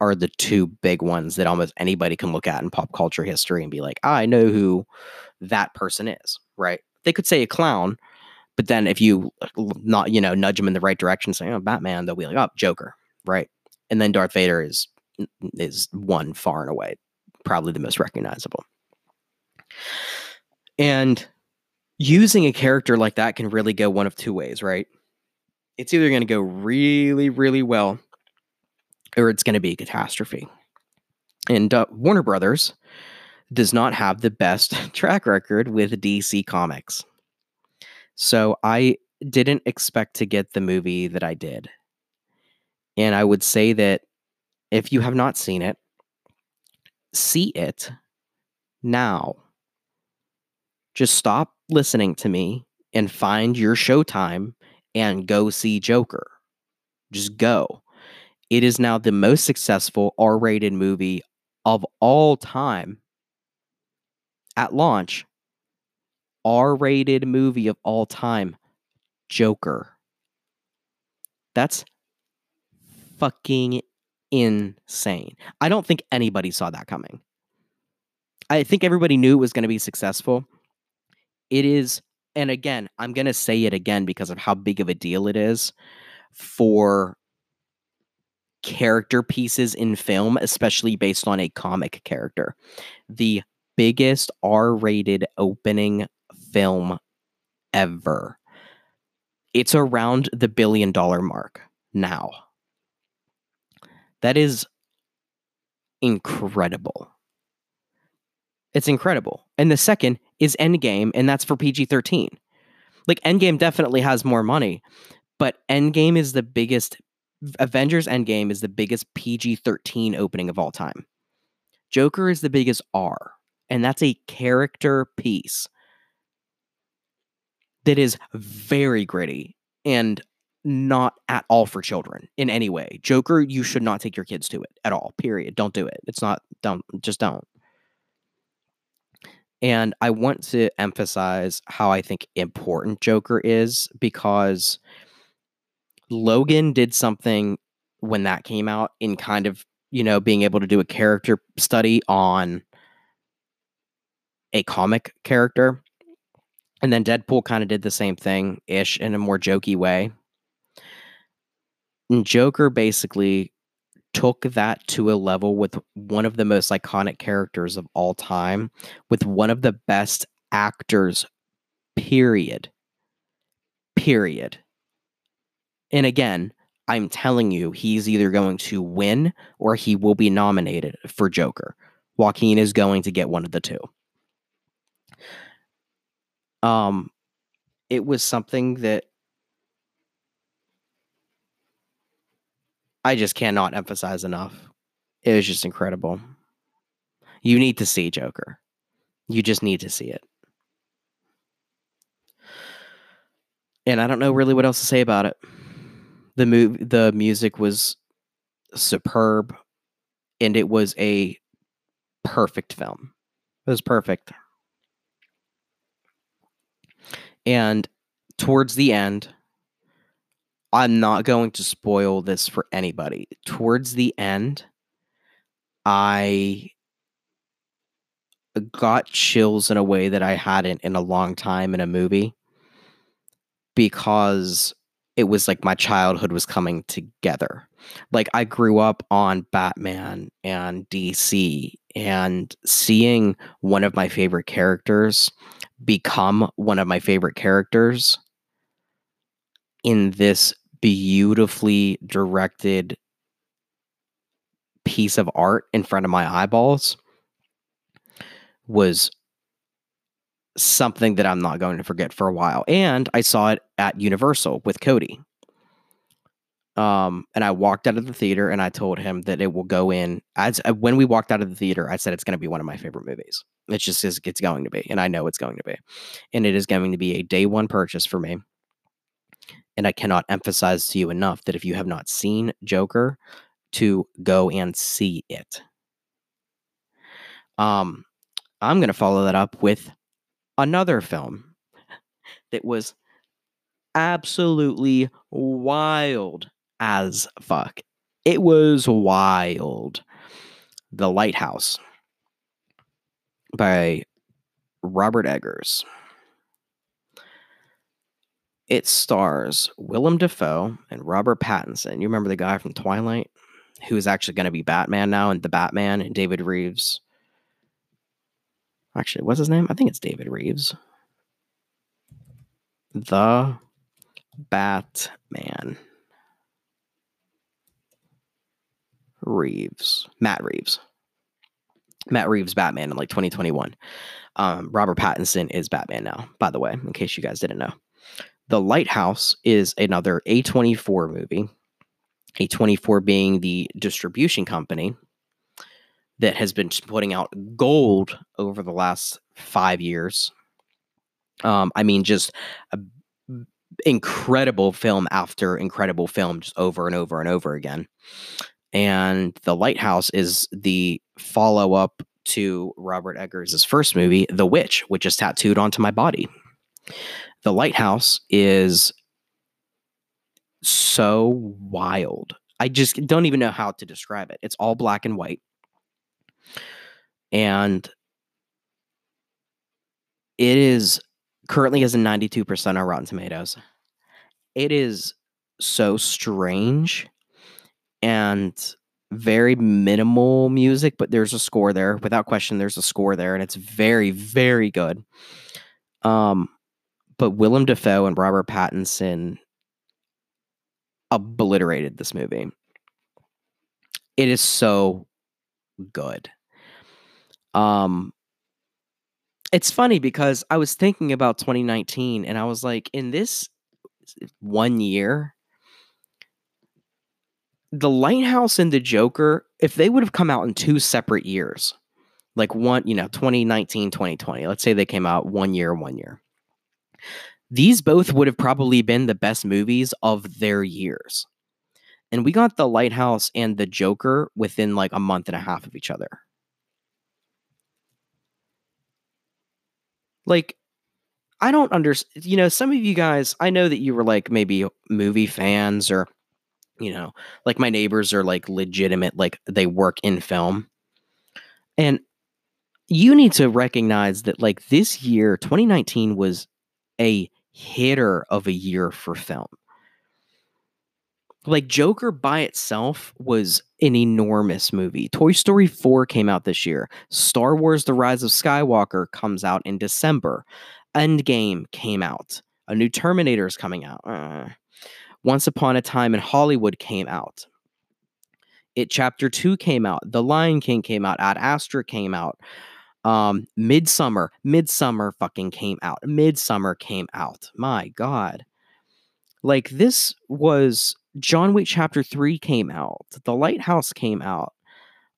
are the two big ones that almost anybody can look at in pop culture history and be like, I know who that person is, right? They could say a clown, but then if you not you know nudge them in the right direction, saying oh Batman, they'll be like oh Joker, right? And then Darth Vader is is one far and away probably the most recognizable. And using a character like that can really go one of two ways, right? It's either going to go really, really well, or it's going to be a catastrophe. And uh, Warner Brothers does not have the best track record with DC Comics. So I didn't expect to get the movie that I did. And I would say that if you have not seen it, see it now. Just stop listening to me and find your showtime and go see Joker. Just go. It is now the most successful R rated movie of all time at launch R rated movie of all time Joker. That's fucking insane. I don't think anybody saw that coming. I think everybody knew it was going to be successful. It is, and again, I'm going to say it again because of how big of a deal it is for character pieces in film, especially based on a comic character. The biggest R rated opening film ever. It's around the billion dollar mark now. That is incredible. It's incredible. And the second is Endgame, and that's for PG 13. Like, Endgame definitely has more money, but Endgame is the biggest Avengers Endgame is the biggest PG 13 opening of all time. Joker is the biggest R, and that's a character piece that is very gritty and not at all for children in any way. Joker, you should not take your kids to it at all. Period. Don't do it. It's not don't just don't. And I want to emphasize how I think important Joker is because Logan did something when that came out in kind of, you know, being able to do a character study on a comic character. And then Deadpool kind of did the same thing ish in a more jokey way. And Joker basically took that to a level with one of the most iconic characters of all time, with one of the best actors, period. Period. And again, I'm telling you, he's either going to win or he will be nominated for Joker. Joaquin is going to get one of the two. Um, it was something that I just cannot emphasize enough. It was just incredible. You need to see Joker. You just need to see it. And I don't know really what else to say about it. The move the music was superb and it was a perfect film. It was perfect. And towards the end, I'm not going to spoil this for anybody. Towards the end, I got chills in a way that I hadn't in a long time in a movie because it was like my childhood was coming together. Like I grew up on Batman and DC and seeing one of my favorite characters become one of my favorite characters in this beautifully directed piece of art in front of my eyeballs was something that I'm not going to forget for a while. And I saw it at Universal with Cody. Um, and I walked out of the theater and I told him that it will go in as uh, when we walked out of the theater, I said it's going to be one of my favorite movies. It's just it's going to be, and I know it's going to be, and it is going to be a day one purchase for me. And I cannot emphasize to you enough that if you have not seen Joker, to go and see it. Um, I'm going to follow that up with another film that was absolutely wild as fuck. It was wild. The Lighthouse by Robert Eggers. It stars Willem Dafoe and Robert Pattinson. You remember the guy from Twilight who is actually going to be Batman now and the Batman and David Reeves. Actually, what's his name? I think it's David Reeves. The Batman. Reeves. Matt Reeves. Matt Reeves Batman in like 2021. Um, Robert Pattinson is Batman now, by the way, in case you guys didn't know. The Lighthouse is another A24 movie. A24 being the distribution company that has been putting out gold over the last five years. Um, I mean, just a incredible film after incredible film, just over and over and over again. And The Lighthouse is the follow up to Robert Eggers' first movie, The Witch, which is tattooed onto my body. The Lighthouse is so wild. I just don't even know how to describe it. It's all black and white. And it is currently has a 92% on Rotten Tomatoes. It is so strange and very minimal music, but there's a score there. Without question, there's a score there, and it's very, very good. Um, but Willem Dafoe and Robert Pattinson obliterated this movie. It is so good. Um, it's funny because I was thinking about 2019 and I was like, in this one year, The Lighthouse and the Joker, if they would have come out in two separate years, like one, you know, 2019, 2020, let's say they came out one year, one year. These both would have probably been the best movies of their years. And we got The Lighthouse and The Joker within like a month and a half of each other. Like, I don't understand. You know, some of you guys, I know that you were like maybe movie fans or, you know, like my neighbors are like legitimate, like they work in film. And you need to recognize that like this year, 2019 was a hitter of a year for film. Like Joker by itself was an enormous movie. Toy Story 4 came out this year. Star Wars The Rise of Skywalker comes out in December. Endgame came out. A new Terminator is coming out. Uh, Once Upon a Time in Hollywood came out. It Chapter 2 came out. The Lion King came out. Ad Astra came out. Um, Midsommar, Midsommar fucking came out. Midsommar came out. My God. Like this was John Wick Chapter 3 came out. The Lighthouse came out.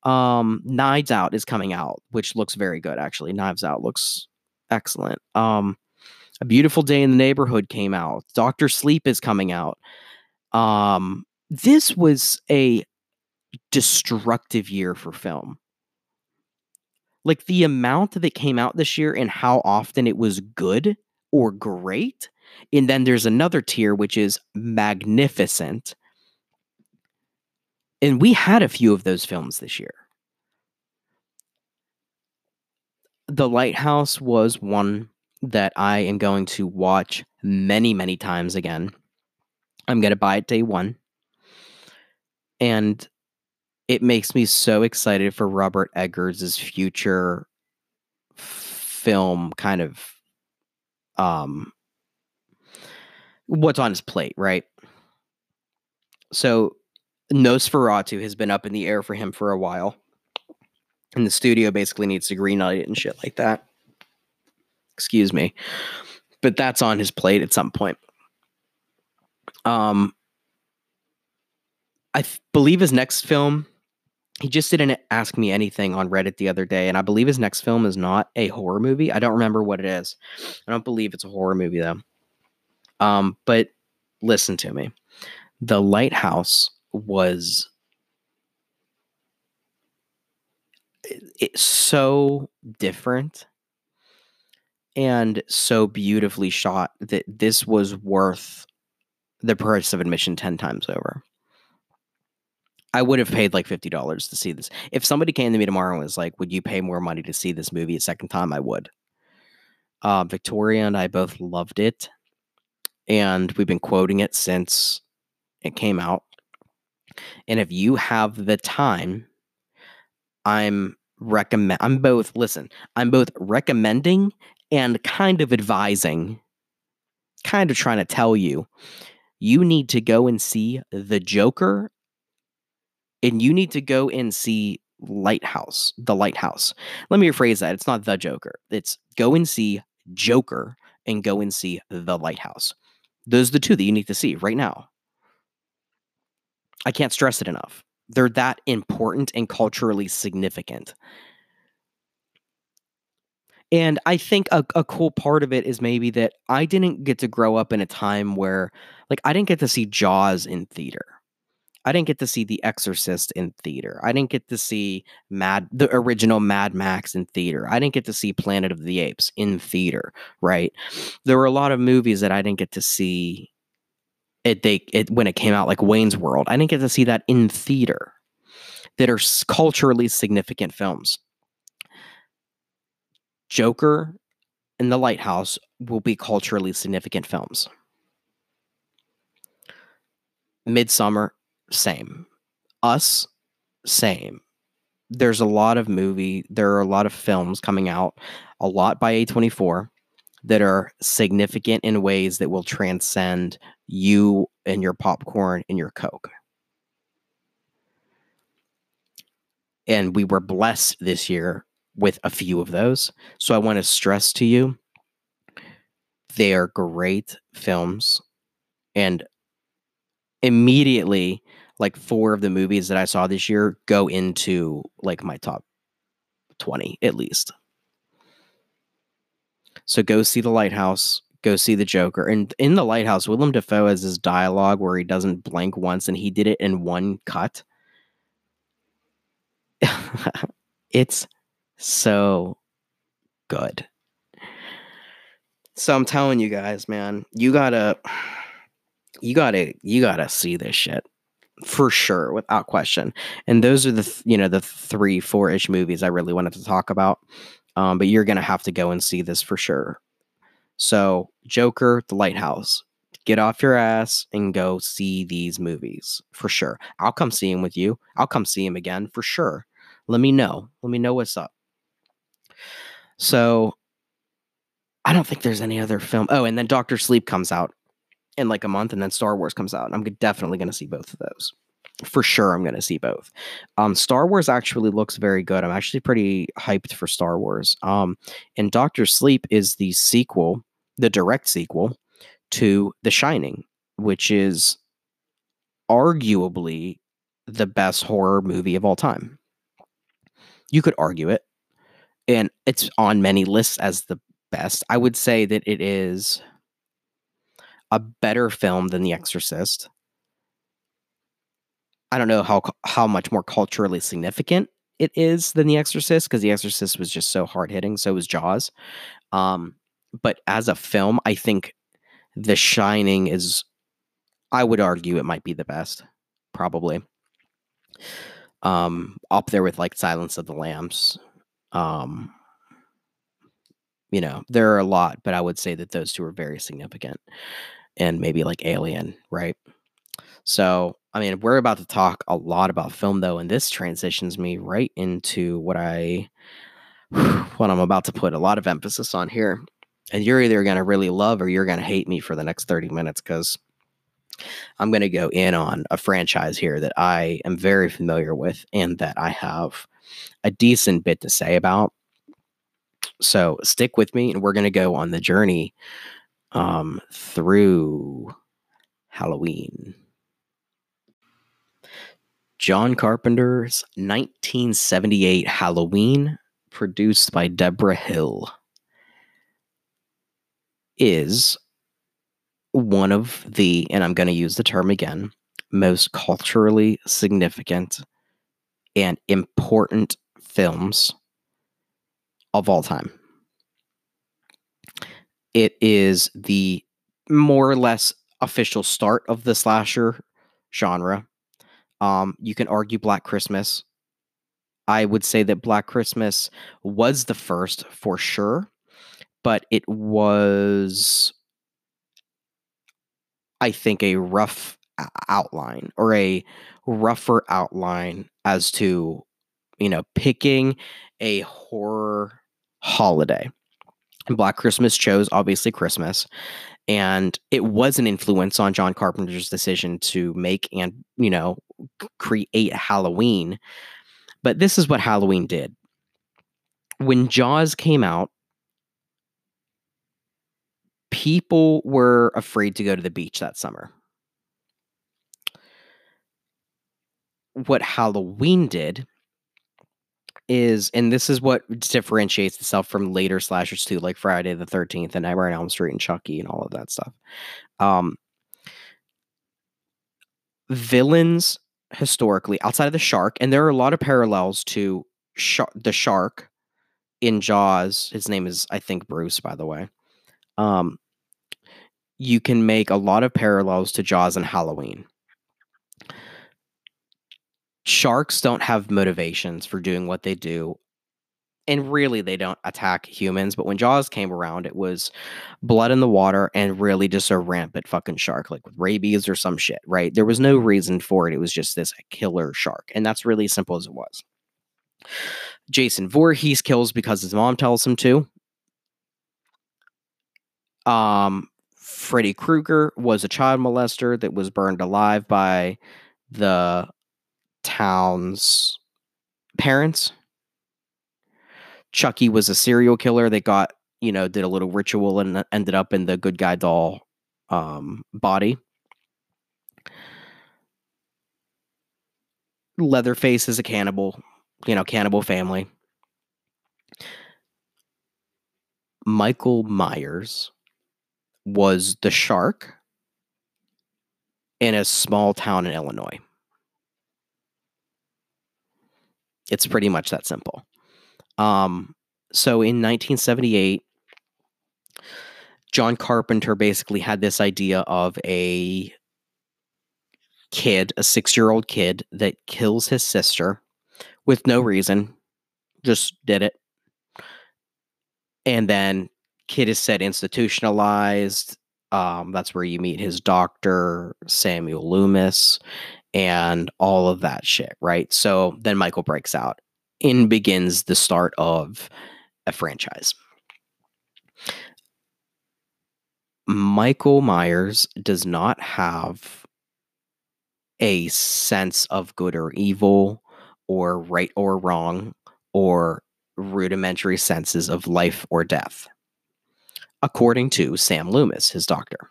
Um, Knives Out is coming out, which looks very good actually. Knives Out looks excellent. Um, A Beautiful Day in the Neighborhood came out. Doctor Sleep is coming out. Um, this was a destructive year for film. Like the amount that came out this year and how often it was good or great. And then there's another tier which is magnificent. And we had a few of those films this year. The Lighthouse was one that I am going to watch many, many times again. I'm going to buy it day one. And it makes me so excited for Robert Eggers' future film kind of um what's on his plate, right? So Nosferatu has been up in the air for him for a while. And the studio basically needs to greenlight it and shit like that. Excuse me. But that's on his plate at some point. Um I th- believe his next film he just didn't ask me anything on Reddit the other day, and I believe his next film is not a horror movie. I don't remember what it is. I don't believe it's a horror movie though. Um, but listen to me. The Lighthouse was it's so different and so beautifully shot that this was worth the price of admission 10 times over. I would have paid like $50 to see this. If somebody came to me tomorrow and was like, Would you pay more money to see this movie a second time? I would. Uh, Victoria and I both loved it. And we've been quoting it since it came out. And if you have the time, I'm recommend I'm both listen, I'm both recommending and kind of advising, kind of trying to tell you, you need to go and see The Joker and you need to go and see Lighthouse, The Lighthouse. Let me rephrase that. It's not The Joker. It's go and see Joker and go and see The Lighthouse. Those are the two that you need to see right now. I can't stress it enough. They're that important and culturally significant. And I think a, a cool part of it is maybe that I didn't get to grow up in a time where, like, I didn't get to see Jaws in theater. I didn't get to see The Exorcist in theater. I didn't get to see Mad the original Mad Max in theater. I didn't get to see Planet of the Apes in theater, right? There were a lot of movies that I didn't get to see it they it when it came out like Wayne's World. I didn't get to see that in theater that are culturally significant films. Joker and The Lighthouse will be culturally significant films. Midsommar, same. Us, same. There's a lot of movie, there are a lot of films coming out, a lot by A24 that are significant in ways that will transcend you and your popcorn and your Coke. And we were blessed this year with a few of those. So I want to stress to you they are great films. And immediately, like four of the movies that I saw this year go into like my top 20 at least. So go see The Lighthouse, go see The Joker. And in The Lighthouse, Willem Dafoe has this dialogue where he doesn't blank once and he did it in one cut. it's so good. So I'm telling you guys, man, you gotta, you gotta, you gotta see this shit for sure, without question. And those are the, th- you know, the three, four ish movies I really wanted to talk about. Um, but you're gonna have to go and see this for sure. So Joker, The Lighthouse, get off your ass and go see these movies for sure. I'll come see him with you. I'll come see him again for sure. Let me know. Let me know what's up. So I don't think there's any other film. Oh, and then Doctor Sleep comes out in like a month, and then Star Wars comes out. I'm definitely going to see both of those. For sure, I'm going to see both. Um, Star Wars actually looks very good. I'm actually pretty hyped for Star Wars. Um, and Doctor Sleep is the sequel, the direct sequel to The Shining, which is arguably the best horror movie of all time. You could argue it, and it's on many lists as the best. I would say that it is a better film than The Exorcist. I don't know how how much more culturally significant it is than The Exorcist because The Exorcist was just so hard hitting. So was Jaws. Um, but as a film, I think The Shining is. I would argue it might be the best, probably. Um, up there with like Silence of the Lambs. Um, you know, there are a lot, but I would say that those two are very significant and maybe like Alien, right? So, I mean, we're about to talk a lot about film though, and this transitions me right into what I what I'm about to put a lot of emphasis on here. And you're either going to really love or you're going to hate me for the next 30 minutes cuz I'm going to go in on a franchise here that I am very familiar with and that I have a decent bit to say about. So stick with me, and we're going to go on the journey um, through Halloween. John Carpenter's 1978 Halloween, produced by Debra Hill, is one of the, and I'm going to use the term again, most culturally significant and important films of all time. It is the more or less official start of the slasher genre. Um, you can argue Black Christmas. I would say that Black Christmas was the first for sure, but it was, I think, a rough outline or a rougher outline as to, you know, picking a horror holiday. Black Christmas chose obviously Christmas, and it was an influence on John Carpenter's decision to make and you know create Halloween. But this is what Halloween did. When Jaws came out, people were afraid to go to the beach that summer. What Halloween did is, and this is what differentiates itself from later slashers too, like Friday the Thirteenth and Nightmare on Elm Street and Chucky and all of that stuff. Um, villains historically outside of the shark, and there are a lot of parallels to sh- the shark in Jaws. His name is, I think, Bruce, by the way. Um, you can make a lot of parallels to Jaws and Halloween sharks don't have motivations for doing what they do and really they don't attack humans but when jaws came around it was blood in the water and really just a rampant fucking shark like with rabies or some shit right? There was no reason for it it was just this killer shark and that's really simple as it was. Jason Voorhees kills because his mom tells him to. Um freddy krueger was a child molester that was burned alive by the town's parents. Chucky was a serial killer that got, you know, did a little ritual and ended up in the good guy doll um, body. Leatherface is a cannibal, you know, cannibal family. Michael Myers was the shark in a small town in Illinois. It's pretty much that simple. Um, so in 1978, John Carpenter basically had this idea of a kid, a six year old kid, that kills his sister with no reason, just did it. And then kid is said institutionalized. Um, that's where you meet his doctor, Samuel Loomis, and all of that shit, right? So then Michael breaks out and begins the start of a franchise. Michael Myers does not have a sense of good or evil or right or wrong or rudimentary senses of life or death, according to Sam Loomis, his doctor.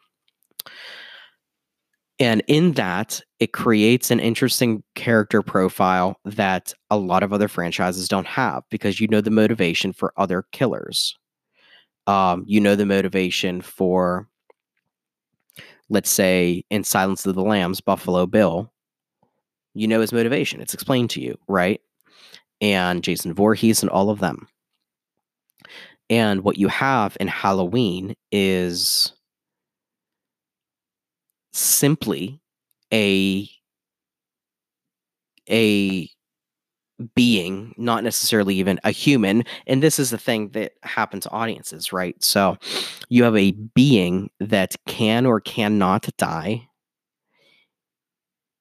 And in that, it creates an interesting character profile that a lot of other franchises don't have because you know the motivation for other killers. Um, you know the motivation for, let's say, in Silence of the Lambs, Buffalo Bill. You know his motivation. It's explained to you, right? And Jason Voorhees and all of them. And what you have in Halloween is simply a a being, not necessarily even a human. And this is the thing that happens to audiences, right? So you have a being that can or cannot die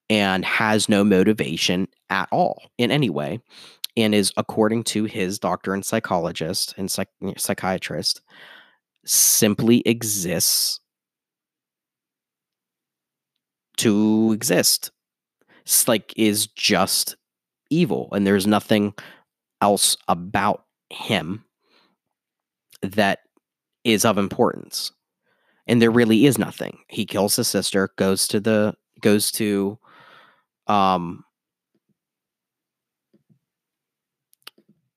and has no motivation at all in any way and is according to his doctor and psychologist and psych- psychiatrist simply exists to exist. Like is just evil and there's nothing else about him that is of importance. And there really is nothing. He kills his sister, goes to the goes to um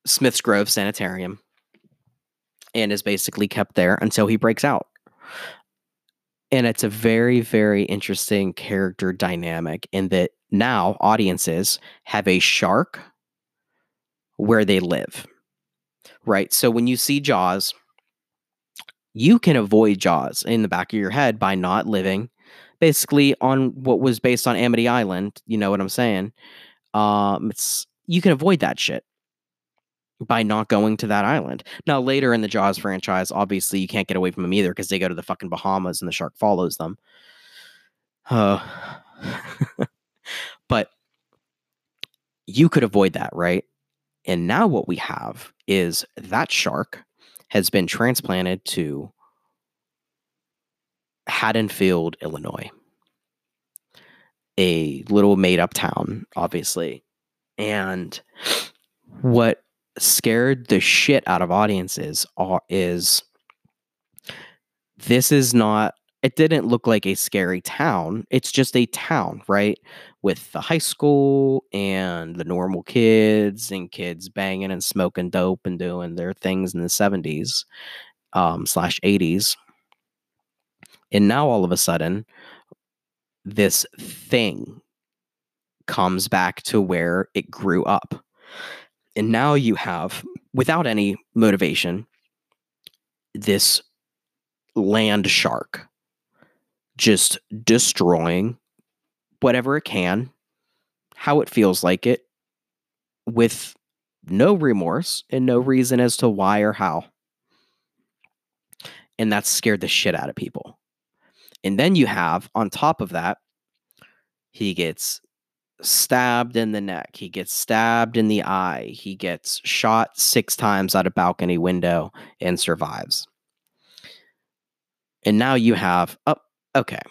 Smith's Grove Sanitarium and is basically kept there until he breaks out and it's a very very interesting character dynamic in that now audiences have a shark where they live right? So when you see jaws you can avoid jaws in the back of your head by not living basically on what was based on amity island you know what i'm saying? Um it's you can avoid that shit by not going to that island. Now, later in the Jaws franchise, obviously you can't get away from them either because they go to the fucking Bahamas and the shark follows them. Uh, but you could avoid that, right? And now what we have is that shark has been transplanted to Haddonfield, Illinois, a little made up town, obviously. And what scared the shit out of audiences are, is this is not it didn't look like a scary town it's just a town right? With the high school and the normal kids and kids banging and smoking dope and doing their things in the 70s um, slash 80s and now all of a sudden this thing comes back to where it grew up and now you have, without any motivation, this land shark just destroying whatever it can, how it feels like it, with no remorse and no reason as to why or how. And that scared the shit out of people. And then you have, on top of that, he gets stabbed in the neck. He gets stabbed in the eye. He gets shot six times out a balcony window and survives. And now you have, oh, okay.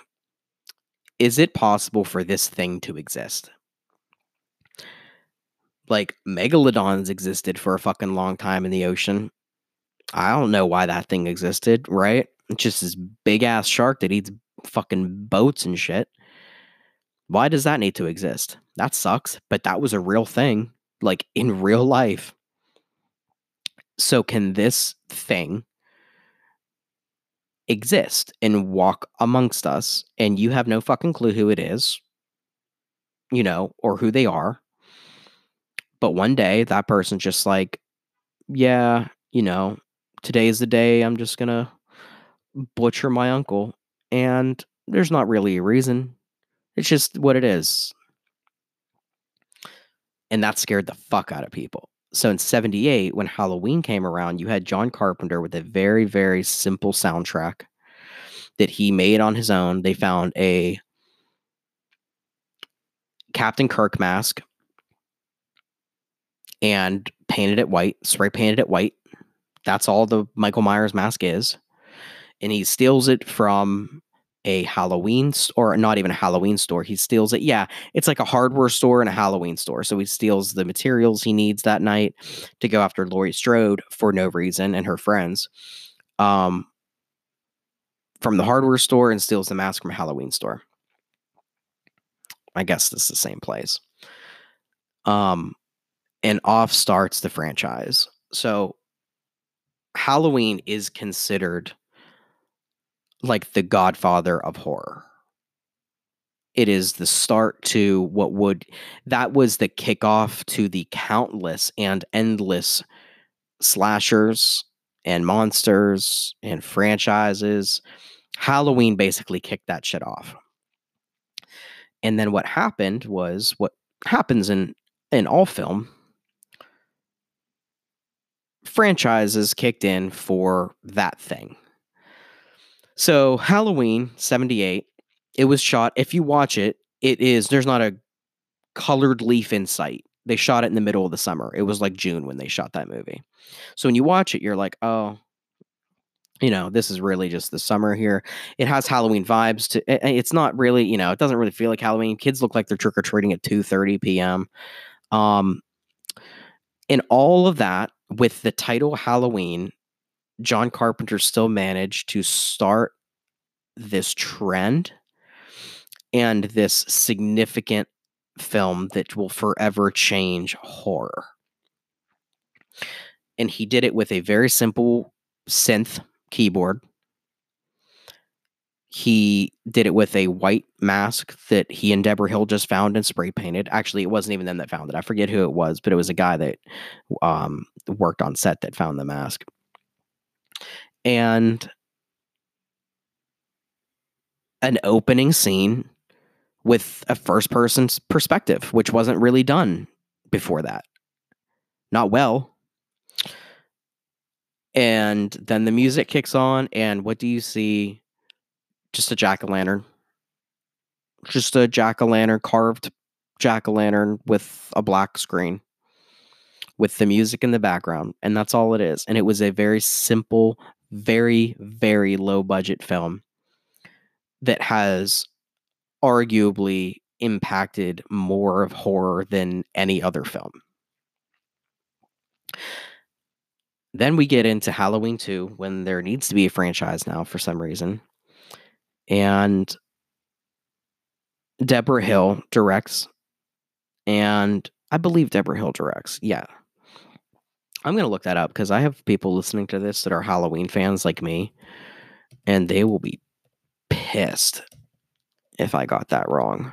Is it possible for this thing to exist? Like, megalodons existed for a fucking long time in the ocean. I don't know why that thing existed, right? It's just this big ass shark that eats fucking boats and shit. Why does that need to exist? That sucks, but that was a real thing, like in real life. So, can this thing exist and walk amongst us, and you have no fucking clue who it is, you know, or who they are? But one day, that person's just like, yeah, you know, today's the day I'm just gonna butcher my uncle. And there's not really a reason. It's just what it is. And that scared the fuck out of people. So in 78, when Halloween came around, you had John Carpenter with a very, very simple soundtrack that he made on his own. They found a Captain Kirk mask and painted it white, spray painted it white. That's all the Michael Myers mask is. And he steals it from a Halloween or not even a Halloween store. He steals it. Yeah, it's like a hardware store and a Halloween store. So he steals the materials he needs that night to go after Laurie Strode for no reason and her friends. Um, from the hardware store and steals the mask from a Halloween store. I guess this is the same place. Um, and off starts the franchise. So Halloween is considered like the godfather of horror. It is the start to what would that was the kickoff to the countless and endless slashers and monsters and franchises. Halloween basically kicked that shit off. And then what happened was what happens in in all film franchises kicked in for that thing. So Halloween 78, it was shot. If you watch it, it is there's not a colored leaf in sight. They shot it in the middle of the summer. It was like June when they shot that movie. So when you watch it, you're like, oh, you know, this is really just the summer here. It has Halloween vibes to it's not really, you know, it doesn't really feel like Halloween. Kids look like they're trick or treating at 2:30 p.m. Um and all of that with the title Halloween John Carpenter still managed to start this trend and this significant film that will forever change horror. And he did it with a very simple synth keyboard. He did it with a white mask that he and Debra Hill just found and spray painted. Actually, it wasn't even them that found it. I forget who it was, but it was a guy that um, worked on set that found the mask and an opening scene with a first person perspective, which wasn't really done before that. Not well. And then the music kicks on, and what do you see? Just a jack o' lantern. Just a jack o' lantern, carved jack o' lantern with a black screen with the music in the background. And that's all it is. And it was a very simple, very, very low budget film that has arguably impacted more of horror than any other film. Then we get into Halloween 2 when there needs to be a franchise now for some reason. And Debra Hill directs. And I believe Debra Hill directs. Yeah. I'm to look that up because I have people listening to this that are Halloween fans like me, and they will be pissed if I got that wrong.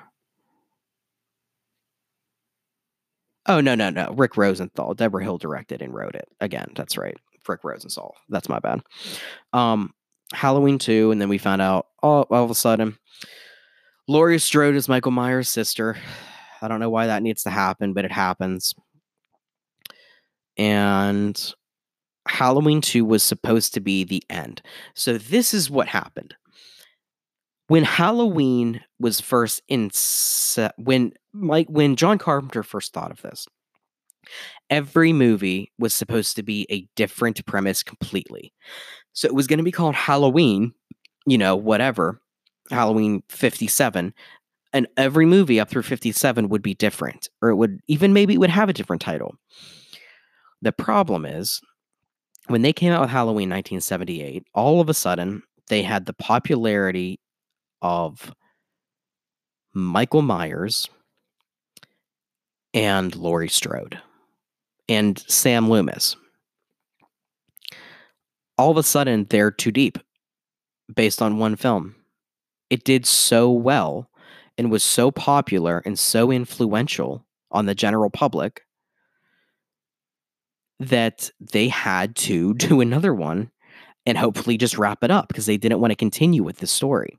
Oh, no, no, no. Rick Rosenthal. Debra Hill directed and wrote it. Again, that's right. Rick Rosenthal. That's my bad. Um, Halloween 2, and then we found out all, all of a sudden Laurie Strode is Michael Myers' sister. I don't know why that needs to happen, but it happens and Halloween 2 was supposed to be the end. So this is what happened. When Halloween was first in when Mike when John Carpenter first thought of this, every movie was supposed to be a different premise completely. So it was going to be called Halloween, you know, whatever, Halloween 57, and every movie up through 57 would be different or it would even maybe it would have a different title. The problem is when they came out with Halloween 1978, all of a sudden they had the popularity of Michael Myers and Laurie Strode and Sam Loomis. All of a sudden, they're too deep based on one film. It did so well and was so popular and so influential on the general public that they had to do another one and hopefully just wrap it up because they didn't want to continue with the story.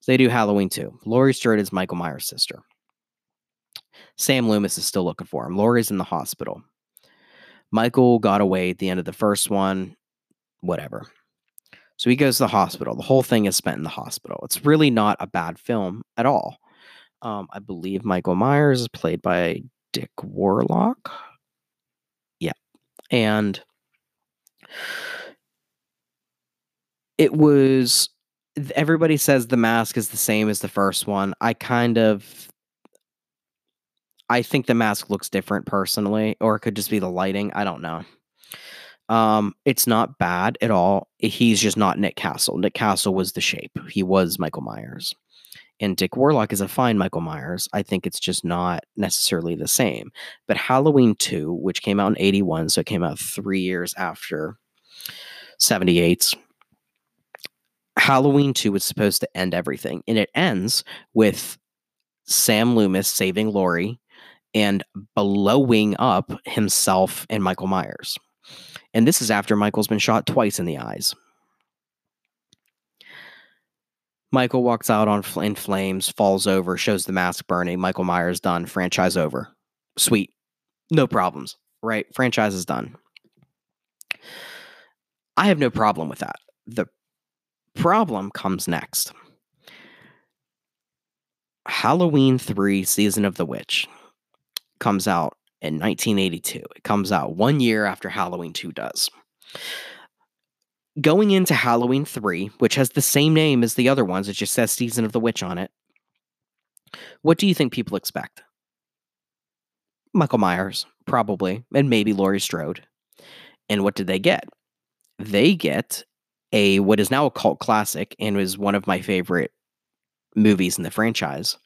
So they do Halloween 2. Laurie Strode is Michael Myers' sister. Sam Loomis is still looking for him. Laurie's in the hospital. Michael got away at the end of the first one, whatever. So he goes to the hospital. The whole thing is spent in the hospital. It's really not a bad film at all. Um, I believe Michael Myers is played by Dick Warlock. And it was everybody says the mask is the same as the first one. I kind of I think the mask looks different personally, or it could just be the lighting. I don't know. Um, it's not bad at all. He's just not Nick Castle. Nick Castle was the shape. He was Michael Myers. And Dick Warlock is a fine Michael Myers. I think it's just not necessarily the same. But Halloween 2, which came out in 81, so it came out three years after 78's, Halloween 2 was supposed to end everything. And it ends with Sam Loomis saving Laurie and blowing up himself and Michael Myers. And this is after Michael's been shot twice in the eyes. Michael walks out on in flames, falls over, shows the mask burning. Michael Myers done. Franchise over. Sweet. No problems, right? Franchise is done. I have no problem with that. The problem comes next. Halloween 3 Season of the Witch comes out in 1982. It comes out one year after Halloween 2 does. Going into Halloween 3, which has the same name as the other ones, it just says Season of the Witch on it. What do you think people expect? Michael Myers, probably, and maybe Laurie Strode. And what did they get? They get a what is now a cult classic and was one of my favorite movies in the franchise.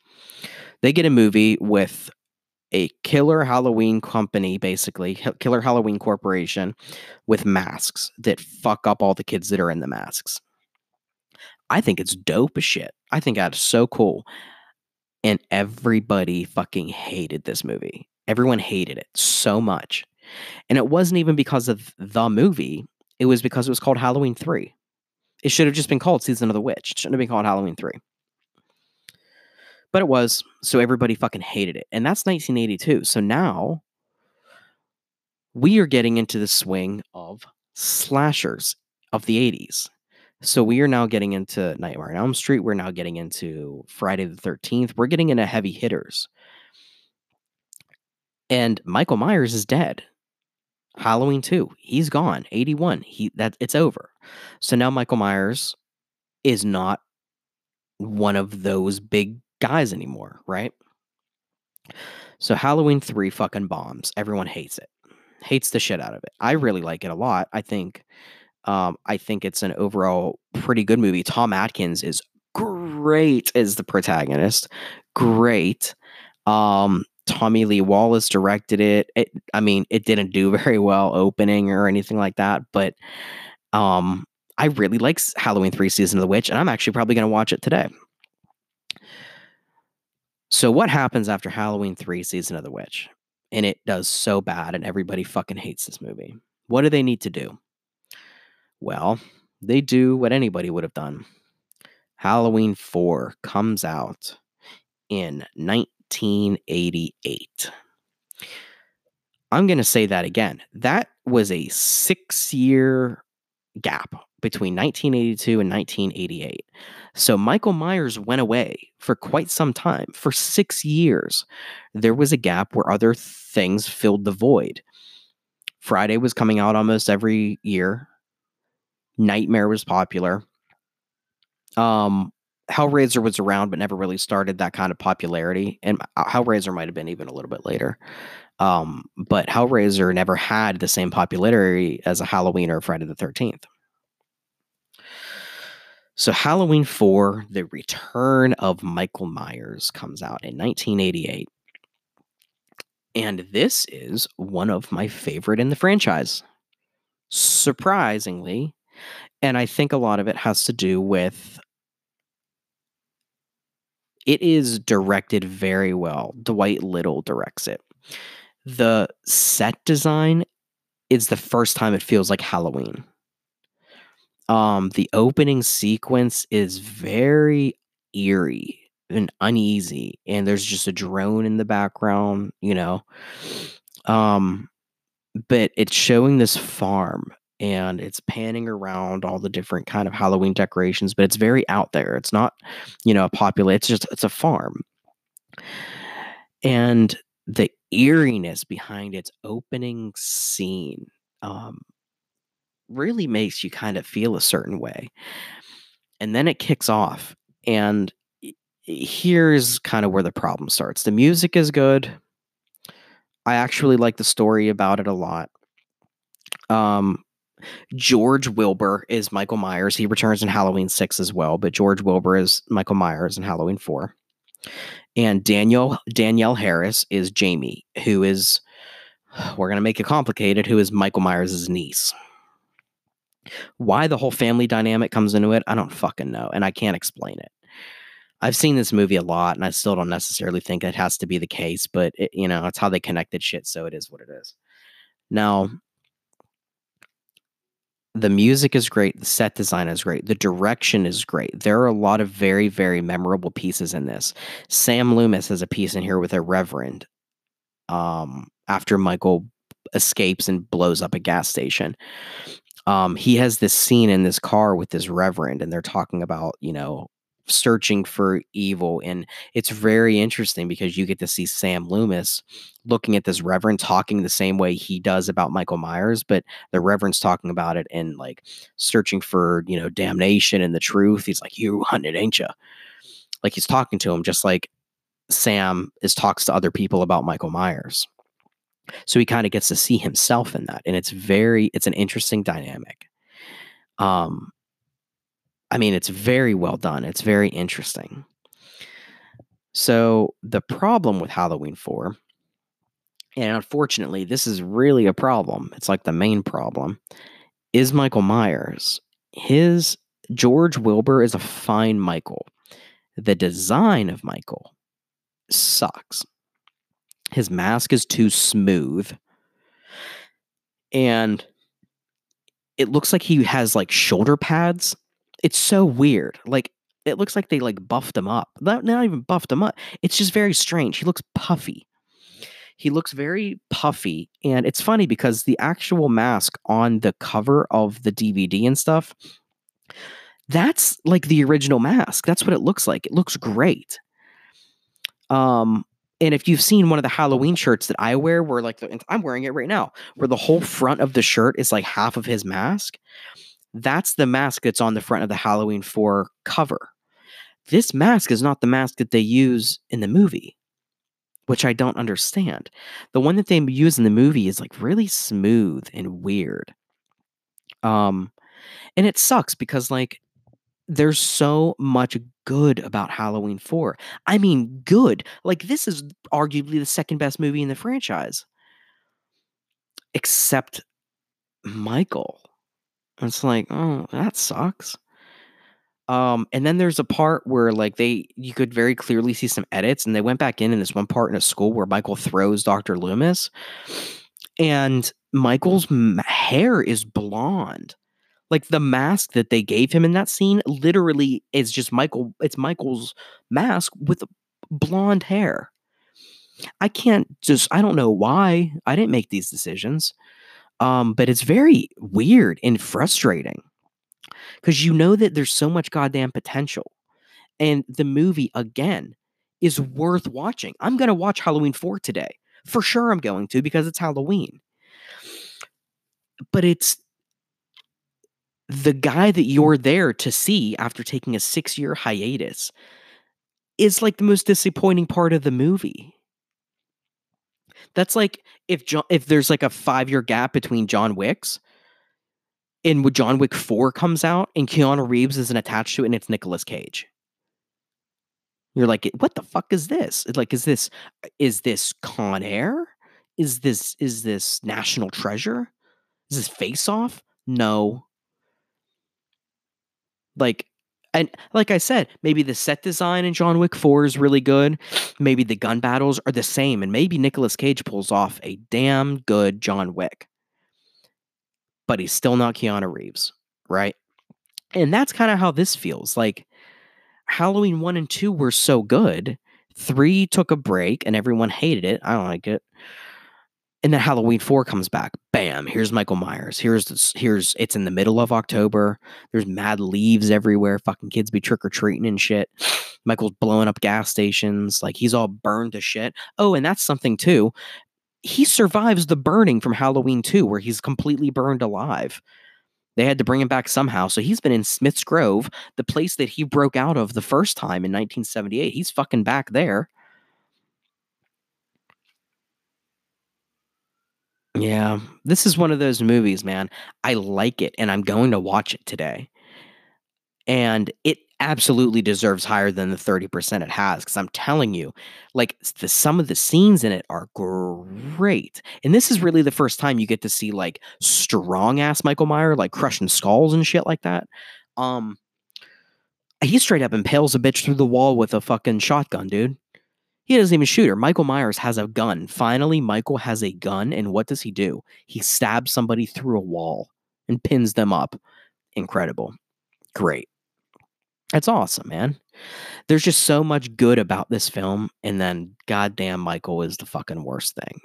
They get a movie with a killer Halloween company, basically, Killer Halloween Corporation, with masks that fuck up all the kids that are in the masks. I think it's dope as shit. I think that's so cool. And everybody fucking hated this movie. Everyone hated it so much. And it wasn't even because of the movie, it was because it was called Halloween 3. It should have just been called Season of the Witch. It shouldn't have been called Halloween 3. But it was, so everybody fucking hated it. And that's 1982. So now we are getting into the swing of slashers of the 80s. So we are now getting into Nightmare on Elm Street. We're now getting into Friday the 13th. We're getting into heavy hitters. And Michael Myers is dead. Halloween 2, he's gone. 81. He that it's over. So now Michael Myers is not one of those big guys anymore, right? So Halloween 3 fucking bombs. Everyone hates it. Hates the shit out of it. I really like it a lot. I think um I think it's an overall pretty good movie. Tom Atkins is great as the protagonist. Great. Um Tommy Lee Wallace directed it. it. I mean, it didn't do very well opening or anything like that, but um I really like Halloween 3 Season of the Witch and I'm actually probably going to watch it today. So what happens after Halloween 3 Season of the Witch? And it does so bad and everybody fucking hates this movie. What do they need to do? Well, they do what anybody would have done. Halloween 4 comes out in 1988. I'm going to say that again. That was a six year gap between 1982 and 1988. So Michael Myers went away for quite some time. For six years, there was a gap where other things filled the void. Friday was coming out almost every year. Nightmare was popular. Um, Hellraiser was around, but never really started that kind of popularity. And uh, Hellraiser might have been even a little bit later. Um, but Hellraiser never had the same popularity as a Halloween or Friday the 13th. So, Halloween 4, The Return of Michael Myers, comes out in 1988. And this is one of my favorite in the franchise. Surprisingly, and I think a lot of it has to do with it is directed very well. Dwight Little directs it. The set design is the first time it feels like Halloween. Um, the opening sequence is very eerie and uneasy, and there's just a drone in the background, you know. Um, but it's showing this farm and it's panning around all the different kind of Halloween decorations, but it's very out there. It's not, you know, a popular, it's just it's a farm. And the eeriness behind its opening scene um, really makes you kind of feel a certain way. And then it kicks off. And here's kind of where the problem starts. The music is good. I actually like the story about it a lot. Um, George Wilbur is Michael Myers. He returns in Halloween 6 as well, but George Wilbur is Michael Myers in Halloween 4. And Daniel Danielle Harris is Jamie, who is we're going to make it complicated, who is Michael Myers' niece. Why the whole family dynamic comes into it, I don't fucking know, and I can't explain it. I've seen this movie a lot, and I still don't necessarily think it has to be the case, but it, you know, it's how they connected shit, so it is what it is. Now, the music is great, the set design is great, the direction is great. There are a lot of very, very memorable pieces in this. Sam Loomis has a piece in here with a reverend. Um, after Michael escapes and blows up a gas station. Um, he has this scene in this car with this reverend, and they're talking about, you know, searching for evil. And it's very interesting because you get to see Sam Loomis looking at this reverend talking the same way he does about Michael Myers, but the reverend's talking about it and like searching for, you know, damnation and the truth. He's like, You hunted, ain't you? Like he's talking to him just like Sam is talks to other people about Michael Myers. So he kind of gets to see himself in that. And it's very, it's an interesting dynamic. Um, I mean, it's very well done. It's very interesting. So the problem with Halloween 4, and unfortunately, this is really a problem. It's like the main problem, is Michael Myers. His George Wilbur is a fine Michael. The design of Michael sucks. His mask is too smooth. And it looks like he has like shoulder pads it's so weird. Like it looks like they like buffed him up. Not, not even buffed him up. It's just very strange. He looks puffy. He looks very puffy, and it's funny because the actual mask on the cover of the DVD and stuff, that's like the original mask. That's what it looks like. It looks great. Um, and if you've seen one of the Halloween shirts that I wear, where like the, I'm wearing it right now, where the whole front of the shirt is like half of his mask, that's the mask that's on the front of the Halloween 4 cover. This mask is not the mask that they use in the movie, which I don't understand. The one that they use in the movie is like really smooth and weird. Um and it sucks because like there's so much good about Halloween 4. I mean, good. Like this is arguably the second best movie in the franchise. Except Michael. It's like, oh, that sucks. Um, and then there's a part where like they you could very clearly see some edits, and they went back in in this one part in a school where Michael throws Dr. Loomis, and Michael's hair is blonde. Like the mask that they gave him in that scene literally is just Michael. It's Michael's mask with blonde hair. I can't just. I don't know why. I didn't make these decisions. Um, but it's very weird and frustrating because you know that there's so much goddamn potential. And the movie, again, is worth watching. I'm going to watch Halloween 4 today. For sure, I'm going to because it's Halloween. But it's the guy that you're there to see after taking a six year hiatus is like the most disappointing part of the movie. That's like if John, if there's like a five year gap between John Wicks and John Wick 4 comes out and Keanu Reeves isn't attached to it and it's Nicolas Cage. You're like, what the fuck is this? Like, is this is this Con Air? is this is this national treasure? Is this face off? No. Like and like I said, maybe the set design in John Wick 4 is really good. Maybe the gun battles are the same, and maybe Nicolas Cage pulls off a damn good John Wick. But he's still not Keanu Reeves, right? And that's kind of how this feels. Like Halloween 1 and 2 were so good. 3 took a break and everyone hated it. I don't like it and then Halloween 4 comes back. Bam, here's Michael Myers. Here's here's it's in the middle of October. There's mad leaves everywhere. Fucking kids be trick or treating and shit. Michael's blowing up gas stations. Like he's all burned to shit. Oh, and that's something too. He survives the burning from Halloween 2 where he's completely burned alive. They had to bring him back somehow. So he's been in Smith's Grove, the place that he broke out of the first time in 1978. He's fucking back there. Yeah, this is one of those movies, man. I like it and I'm going to watch it today. And it absolutely deserves higher than the 30% it has because I'm telling you, like the some of the scenes in it are great. And this is really the first time you get to see like strong ass Michael Meyer like crushing skulls and shit like that. Um he straight up impales a bitch through the wall with a fucking shotgun, dude. He doesn't even shoot her. Michael Myers has a gun. Finally, Michael has a gun, and what does he do? He stabs somebody through a wall and pins them up. Incredible. Great. That's awesome, man. There's just so much good about this film, and then goddamn Michael is the fucking worst thing.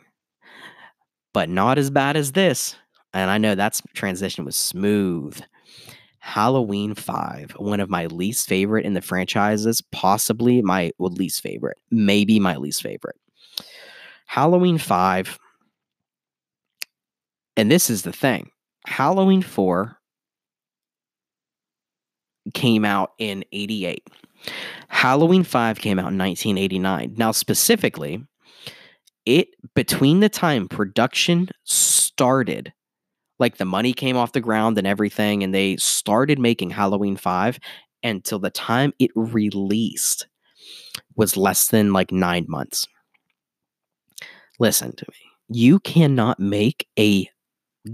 But not as bad as this. And I know that transition was smooth. Halloween 5, one of my least favorite in the franchises, possibly my least favorite, maybe my least favorite. Halloween 5, and this is the thing Halloween 4 came out in 88. Halloween 5 came out in 1989. Now, specifically, it between the time production started like the money came off the ground and everything, and they started making Halloween 5 until the time it released was less than like nine months. Listen to me. You cannot make a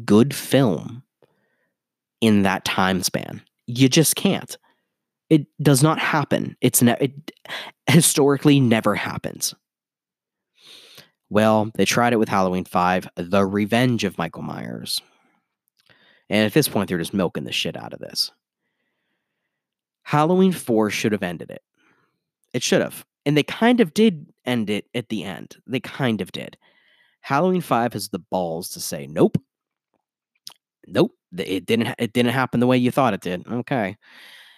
good film in that time span. You just can't. It does not happen. It's ne- it historically never happens. Well, they tried it with Halloween 5, The Revenge of Michael Myers. And at this point, they're just milking the shit out of this. Halloween 4 should have ended it. It should have. And they kind of did end it at the end. They kind of did. Halloween 5 has the balls to say, nope. Nope. It didn't it didn't happen the way you thought it did. Okay.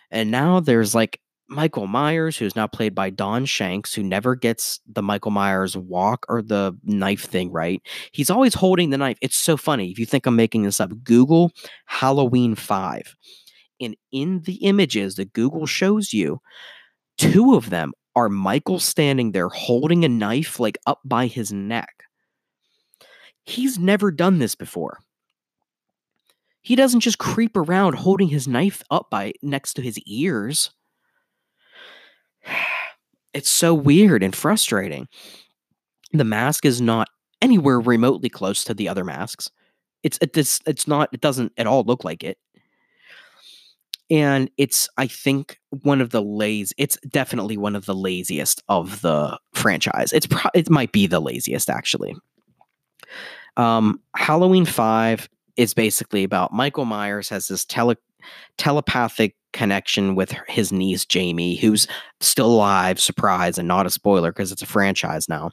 And now there's like Michael Myers, who's now played by Don Shanks, who never gets the Michael Myers walk or the knife thing right. He's always holding the knife. It's so funny. If you think I'm making this up, Google Halloween 5. And in the images that Google shows you, two of them are Michael standing there holding a knife like up by his neck. He's never done this before. He doesn't just creep around holding his knife up by next to his ears it's so weird and frustrating. The mask is not anywhere remotely close to the other masks. It's it's it's not it doesn't at all look like it. And it's I think one of the lazy it's definitely one of the laziest of the franchise. It's pro- it might be the laziest actually. Um Halloween 5 is basically about Michael Myers has this tele telepathic connection with his niece Jamie, who's still alive. Surprise, and not a spoiler because it's a franchise now.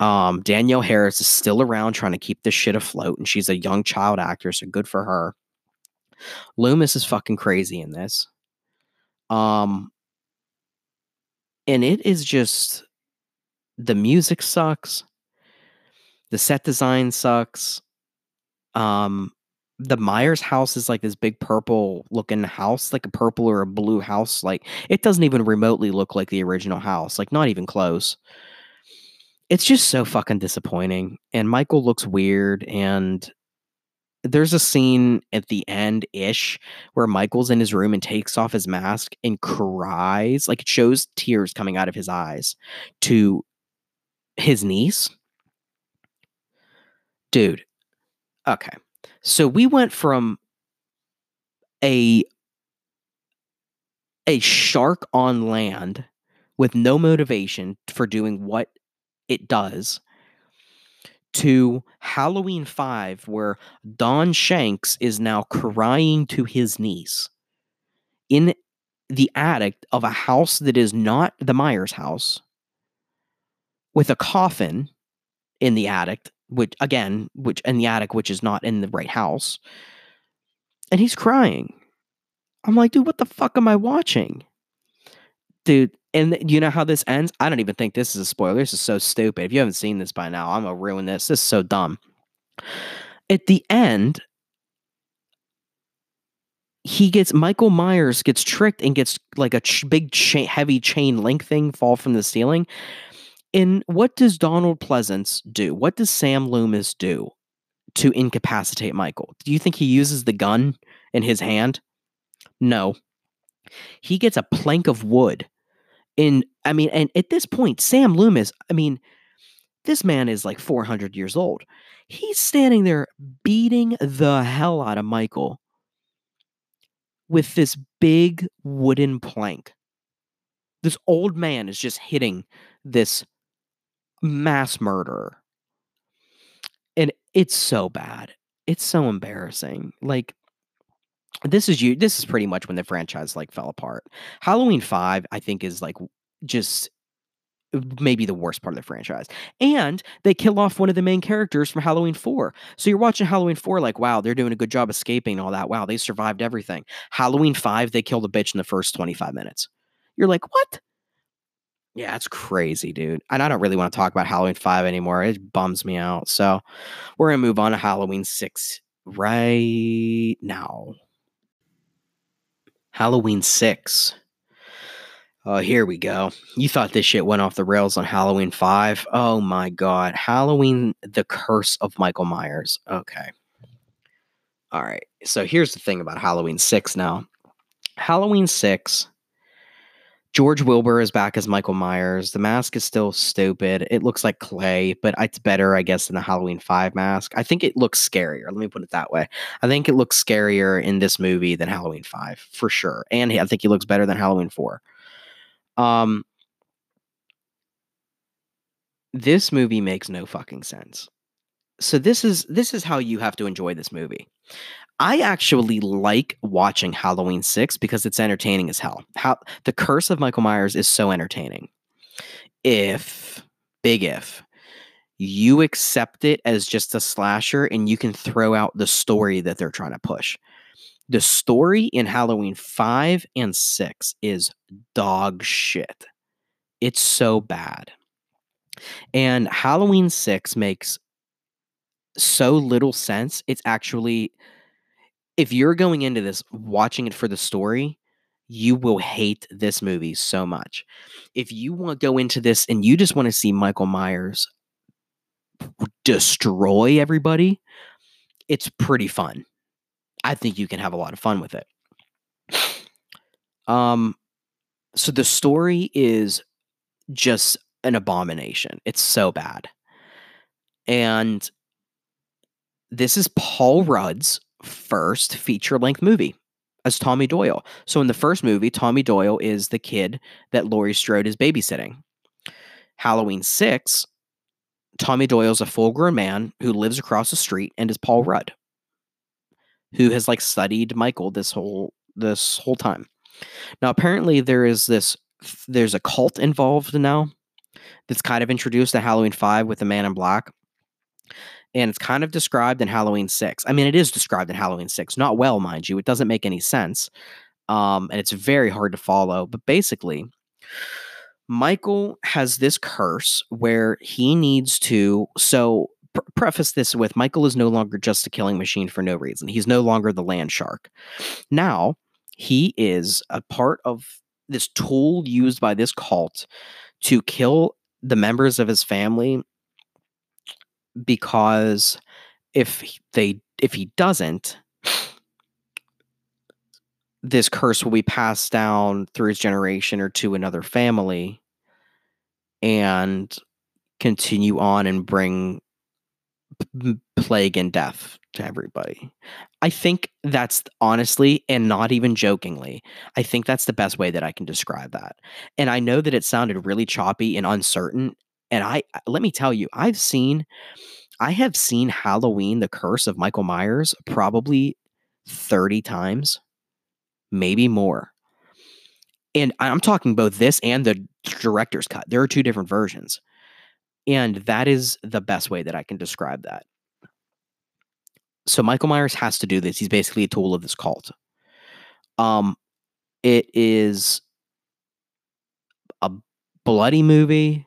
Um, Danielle Harris is still around trying to keep this shit afloat, and she's a young child actor, so good for her. Loomis is fucking crazy in this. Um, and it is just the music sucks. The set design sucks. Um, the Myers house is like this big purple looking house, like a purple or a blue house. Like it doesn't even remotely look like the original house, like not even close. It's just so fucking disappointing. And Michael looks weird. And there's a scene at the end ish where Michael's in his room and takes off his mask and cries. Like it shows tears coming out of his eyes to his niece dude. Okay. So we went from a a shark on land with no motivation for doing what it does to Halloween 5 where Don Shanks is now crying to his niece in the attic of a house that is not the Myers house with a coffin in the attic which again which in the attic which is not in the right house. And he's crying. I'm like dude what the fuck am i watching? Dude and you know how this ends? I don't even think this is a spoiler. This is so stupid. If you haven't seen this by now i'm gonna ruin this. This is so dumb. At the end he gets Michael Myers gets tricked and gets like a ch- big heavy chain link thing fall from the ceiling. And what does Donald Pleasence do? What does Sam Loomis do to incapacitate Michael? Do you think he uses the gun in his hand? No. He gets a plank of wood. In I mean, and at this point, Sam Loomis, I mean, this man is like 400 years old. He's standing there beating the hell out of Michael with this big wooden plank. This old man is just hitting this mass murder. And it's so bad. It's so embarrassing. Like this is you this is pretty much when the franchise like fell apart. Halloween 5 I think is like just maybe the worst part of the franchise. And they kill off one of the main characters from Halloween 4. So you're watching Halloween 4 like, wow, they're doing a good job escaping all that. Wow, they survived everything. Halloween 5, they kill the bitch in the first 25 minutes. You're like, what? Yeah, it's crazy, dude. And I don't really want to talk about Halloween 5 anymore. It bums me out. So we're going to move on to Halloween 6 right now. Halloween 6. Oh, here we go. You thought this shit went off the rails on Halloween 5. Oh my God. Halloween, the curse of Michael Myers. Okay. All right. So here's the thing about Halloween 6 now. Halloween 6, George Wilbur is back as Michael Myers. The mask is still stupid. It looks like clay, but it's better, I guess, than the Halloween 5 mask. I think it looks scarier. Let me put it that way. I think it looks scarier in this movie than Halloween 5, for sure. And I think he looks better than Halloween 4. Um, this movie makes no fucking sense. So this is this is how you have to enjoy this movie. I actually like watching Halloween 6 because it's entertaining as hell. How the curse of Michael Myers is so entertaining. If big if you accept it as just a slasher and you can throw out the story that they're trying to push. The story in Halloween 5 and 6 is dog shit. It's so bad. And Halloween 6 makes so little sense. It's actually, if you're going into this watching it for the story, you will hate this movie so much. If you want to go into this and you just want to see Michael Myers destroy everybody, it's pretty fun. I think you can have a lot of fun with it. Um, so the story is just an abomination. It's so bad. And this is Paul Rudd's first feature length movie as Tommy Doyle. So in the first movie, Tommy Doyle is the kid that Laurie Strode is babysitting. Halloween 6, Tommy Doyle is a full grown man who lives across the street and is Paul Rudd who has like studied Michael this whole this whole time. Now apparently there is this there's a cult involved now that's kind of introduced to Halloween 5 with the man in black. And it's kind of described in Halloween 6. I mean, it is described in Halloween 6. Not well, mind you. It doesn't make any sense. Um, and it's very hard to follow. But basically, Michael has this curse where he needs to. So preface this with Michael is no longer just a killing machine for no reason. He's no longer the land shark. Now, he is a part of this tool used by this cult to kill the members of his family because if they if he doesn't this curse will be passed down through his generation or to another family and continue on and bring plague and death to everybody. I think that's honestly and not even jokingly, I think that's the best way that I can describe that. And I know that it sounded really choppy and uncertain. And I let me tell you, I've seen I have seen Halloween, the curse of Michael Myers, probably 30 times, maybe more. And I'm talking both this and the director's cut. There are two different versions. And that is the best way that I can describe that. So Michael Myers has to do this. He's basically a tool of this cult. Um it is a bloody movie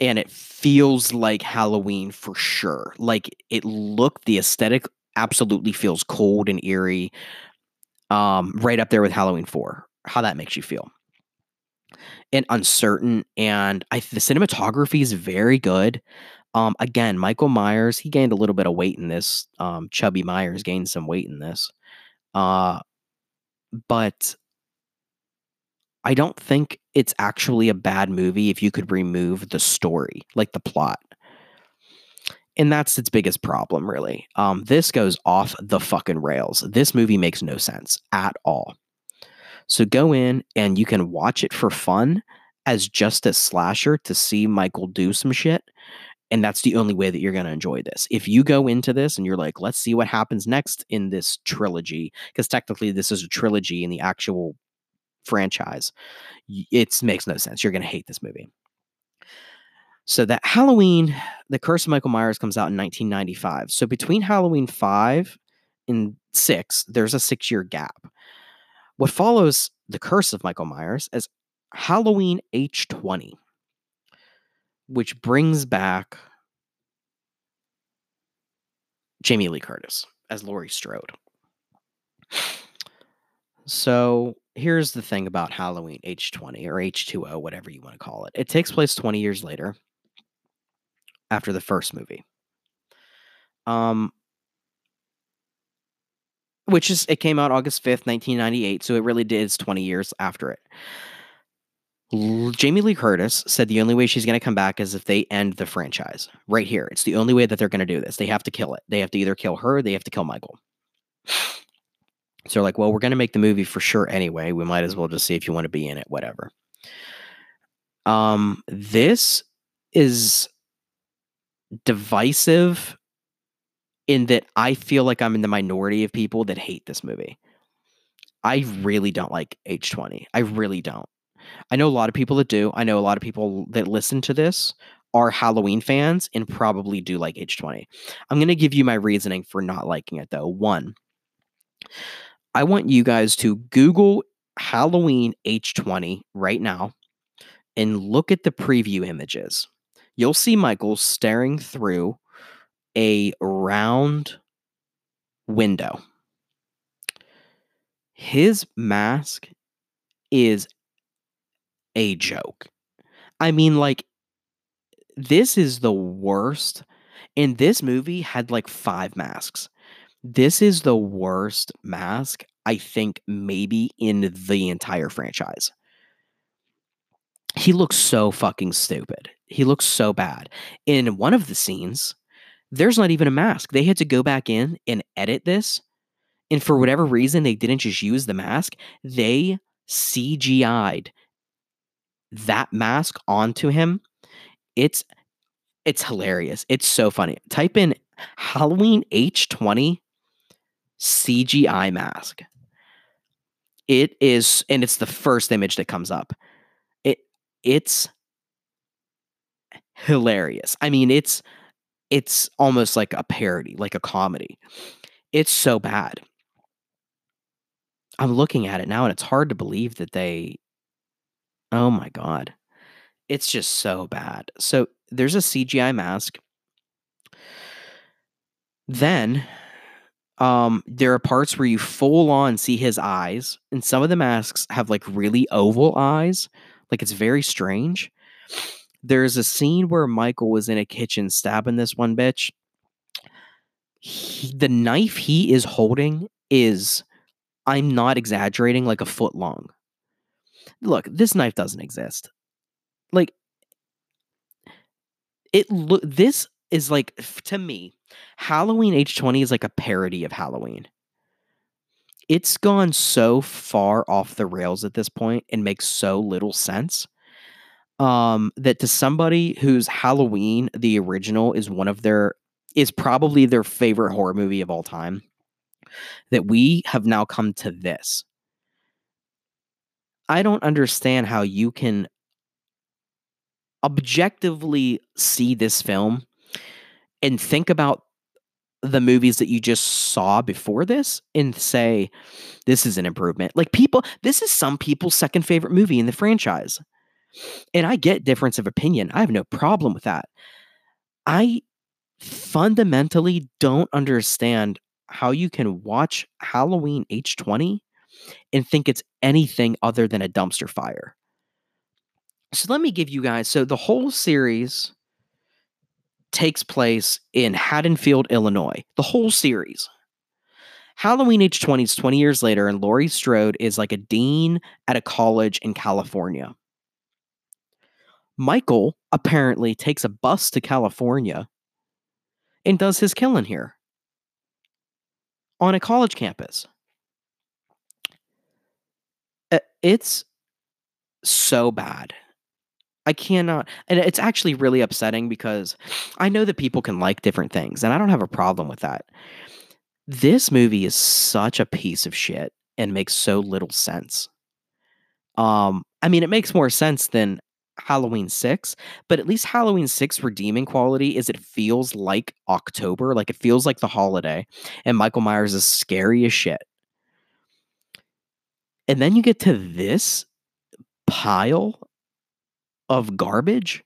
and it feels like Halloween for sure. Like it looked the aesthetic absolutely feels cold and eerie. Um right up there with Halloween 4. How that makes you feel and uncertain. And I the cinematography is very good. Um, again, Michael Myers, he gained a little bit of weight in this. Um, Chubby Myers gained some weight in this. Uh, but I don't think it's actually a bad movie if you could remove the story, like the plot. And that's its biggest problem, really. Um, this goes off the fucking rails. This movie makes no sense at all. So go in and you can watch it for fun as just a slasher to see Michael do some shit. And that's the only way that you're going to enjoy this. If you go into this and you're like, let's see what happens next in this trilogy, because technically this is a trilogy in the actual franchise, it makes no sense. You're going to hate this movie. So that Halloween, The Curse of Michael Myers comes out in 1995. So between Halloween 5 and 6, there's a 6-year gap. What follows The Curse of Michael Myers is Halloween H20, which brings back Jamie Lee Curtis as Laurie Strode. So here's the thing about Halloween H20 or H2O, whatever you want to call it. It takes place 20 years later after the first movie. Um, which is it came out August 5th, 1998, so it really did it's 20 years after it. Jamie Lee Curtis said the only way she's going to come back is if they end the franchise right here. It's the only way that they're going to do this. They have to kill it. They have to either kill her, they have to kill Michael. So they're like, well, we're going to make the movie for sure anyway. We might as well just see if you want to be in it, whatever. Um, this is divisive in that I feel like I'm in the minority of people that hate this movie. I really don't like H20. I really don't. I know a lot of people that do. I know a lot of people that listen to this are Halloween fans and probably do like H20. I'm going to give you my reasoning for not liking it though. One, I want you guys to Google Halloween H20 right now and look at the preview images. You'll see Michael staring through a round window. His mask is a joke. I mean, like, this is the worst. And this movie had like five masks. This is the worst mask, I think, maybe in the entire franchise. He looks so fucking stupid. He looks so bad. In one of the scenes, there's not even a mask. They had to go back in and edit this. And for whatever reason, they didn't just use the mask. They CGI'd that mask onto him. It's it's hilarious. It's so funny. Type in Halloween H20 CGI mask. It is, and it's the first image that comes up. It it's hilarious. I mean, it's it's almost like a parody, like a comedy. It's so bad. I'm looking at it now and it's hard to believe that they Oh my god. It's just so bad. So there's a CGI mask. Then um there are parts where you full on see his eyes and some of the masks have like really oval eyes. Like it's very strange. There's a scene where Michael was in a kitchen stabbing this one bitch. He, the knife he is holding is, I'm not exaggerating, like a foot long. Look, this knife doesn't exist. Like, it look this is like to me, Halloween H20 is like a parody of Halloween. It's gone so far off the rails at this point and makes so little sense. Um, that to somebody whose Halloween, the original, is one of their is probably their favorite horror movie of all time. That we have now come to this. I don't understand how you can objectively see this film and think about the movies that you just saw before this and say this is an improvement. Like people, this is some people's second favorite movie in the franchise. And I get difference of opinion. I have no problem with that. I fundamentally don't understand how you can watch Halloween H20 and think it's anything other than a dumpster fire. So let me give you guys so the whole series takes place in Haddonfield, Illinois. The whole series. Halloween H20 is 20 years later, and Laurie Strode is like a dean at a college in California. Michael apparently takes a bus to California and does his killing here on a college campus. Uh, it's so bad. I cannot, and it's actually really upsetting because I know that people can like different things, and I don't have a problem with that. This movie is such a piece of shit and makes so little sense. Um, I mean, it makes more sense than Halloween 6, but at least Halloween 6 redeeming quality is it feels like October, like it feels like the holiday, and Michael Myers is scary as shit. And then you get to this pile of garbage,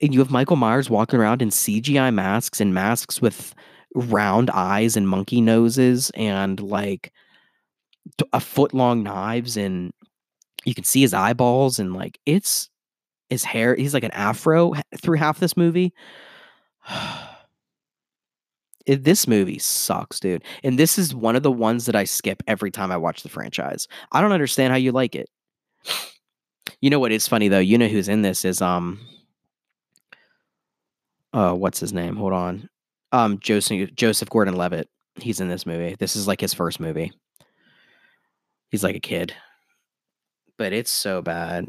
and you have Michael Myers walking around in CGI masks and masks with round eyes and monkey noses and like a foot long knives and you can see his eyeballs and like it's his hair he's like an afro through half this movie. It, this movie sucks dude. And this is one of the ones that i skip every time i watch the franchise. I don't understand how you like it you know what is funny though? You know who's in this is um uh what's his name? Hold on. Um Joseph Joseph Gordon-Levitt. He's in this movie. This is like his first movie. He's like a kid. But it's so bad.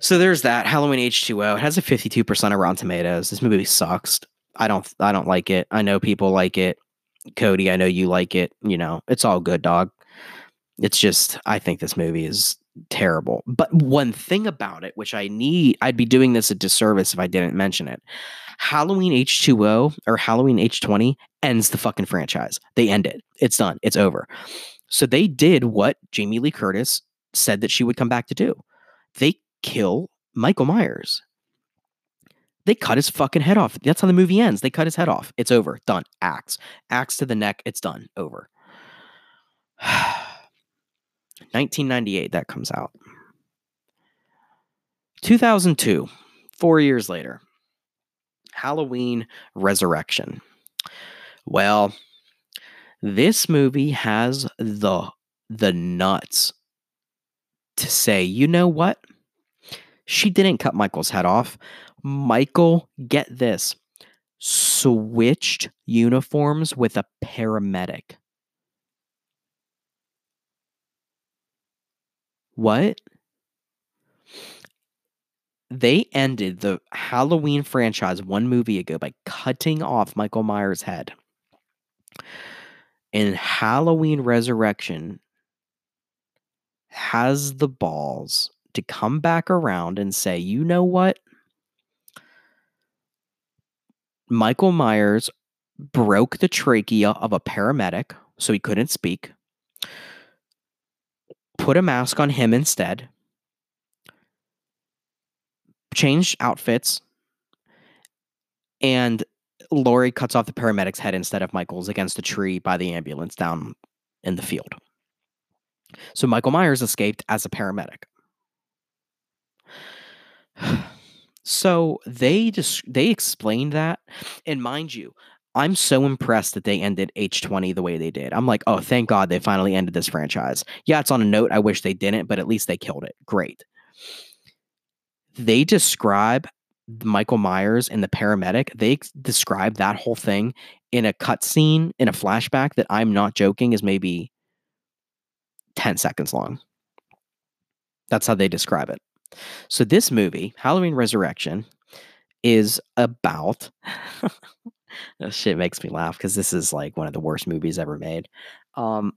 So there's that Halloween H2O. It has a 52% of Rotten Tomatoes. This movie sucks. I don't I don't like it. I know people like it. Cody, I know you like it. You know, it's all good, dog. It's just, I think this movie is terrible. But one thing about it, which I need, I'd be doing this a disservice if I didn't mention it. Halloween H2O or Halloween H20 ends the fucking franchise. They end it. It's done. It's over. So they did what Jamie Lee Curtis said that she would come back to do. They kill Michael Myers. They cut his fucking head off. That's how the movie ends. They cut his head off. It's over. Done. Axe. Axe to the neck. It's done. Over. 1998, that comes out. 2002, four years later, Halloween Resurrection. Well, this movie has the the nuts to say, you know what? She didn't cut Michael's head off. Michael, get this, switched uniforms with a paramedic. What? They ended the Halloween franchise one movie ago by cutting off Michael Myers' head. And Halloween Resurrection has the balls to come back around and say, you know what? Michael Myers broke the trachea of a paramedic, so he couldn't speak put a mask on him instead, change outfits, and Laurie cuts off the paramedic's head instead of Michael's against a tree by the ambulance down in the field. So Michael Myers escaped as a paramedic. So they just they explained that, and mind you, I'm so impressed that they ended H20 the way they did. I'm like, oh, thank God they finally ended this franchise. Yeah, it's on a note. I wish they didn't, but at least they killed it. Great. They describe Michael Myers and the paramedic, they describe that whole thing in a cutscene, in a flashback that I'm not joking is maybe 10 seconds long. That's how they describe it. So this movie, Halloween Resurrection, is about this shit makes me laugh because this is like one of the worst movies ever made. Um,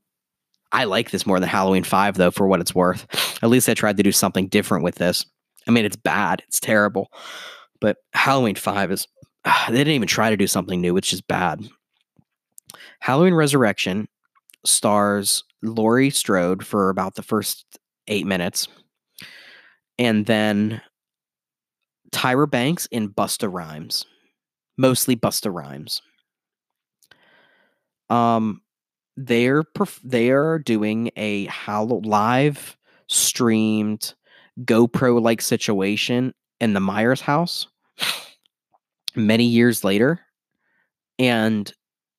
I like this more than Halloween 5, though, for what it's worth. At least I tried to do something different with this. I mean, it's bad, it's terrible. But Halloween 5 is, they didn't even try to do something new, it's just bad. Halloween Resurrection stars Laurie Strode for about the first eight minutes. And then Tyra Banks and Busta Rhymes. Mostly Busta Rhymes. Um, they're perf- they are doing a live streamed GoPro like situation in the Myers house many years later, and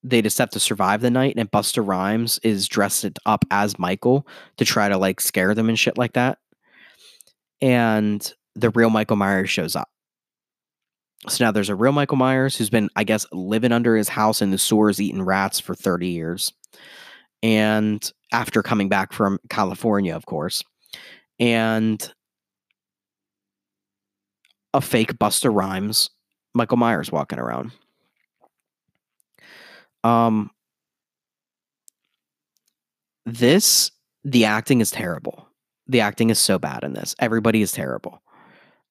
they just have to survive the night. And Busta Rhymes is dressed up as Michael to try to like scare them and shit like that. And the real Michael Myers shows up. So now there's a real Michael Myers who's been, I guess, living under his house in the sewers eating rats for 30 years. And after coming back from California, of course. And a fake Busta Rhymes Michael Myers walking around. Um this the acting is terrible. The acting is so bad in this. Everybody is terrible.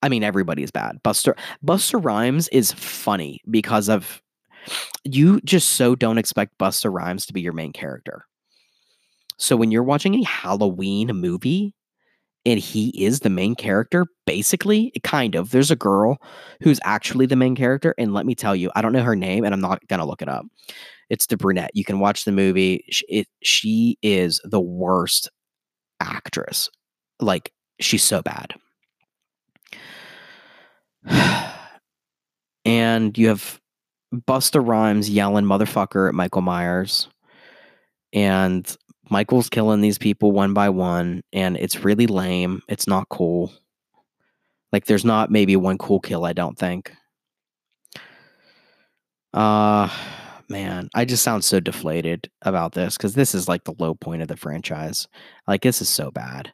I mean, everybody is bad. Busta Busta Rhymes is funny because of you just so don't expect Busta Rhymes to be your main character. So when you're watching a Halloween movie and he is the main character, basically, kind of. There's a girl who's actually the main character, and let me tell you, I don't know her name, and I'm not gonna look it up. It's the brunette. You can watch the movie. She, it, she is the worst actress. Like she's so bad. And you have Busta Rhymes yelling motherfucker at Michael Myers. And Michael's killing these people one by one. And it's really lame. It's not cool. Like there's not maybe one cool kill, I don't think. Uh man, I just sound so deflated about this because this is like the low point of the franchise. Like this is so bad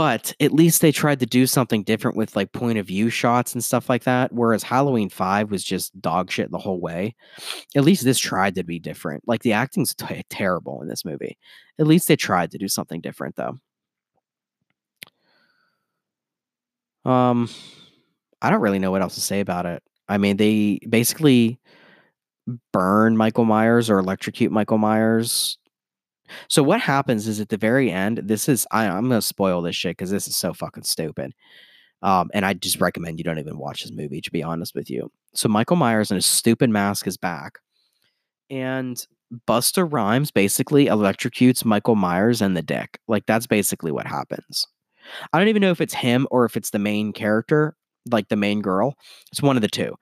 but at least they tried to do something different with like point of view shots and stuff like that. Whereas Halloween 5 was just dog shit the whole way. At least this tried to be different. Like the acting's t- terrible in this movie. At least they tried to do something different though. Um I don't really know what else to say about it. I mean, they basically burn Michael Myers or electrocute Michael Myers so what happens is at the very end, this is I, I'm gonna spoil this shit because this is so fucking stupid. Um, and I just recommend you don't even watch this movie, to be honest with you. So Michael Myers in his stupid mask is back. And Busta Rhymes basically electrocutes Michael Myers and the dick. Like that's basically what happens. I don't even know if it's him or if it's the main character, like the main girl. It's one of the two.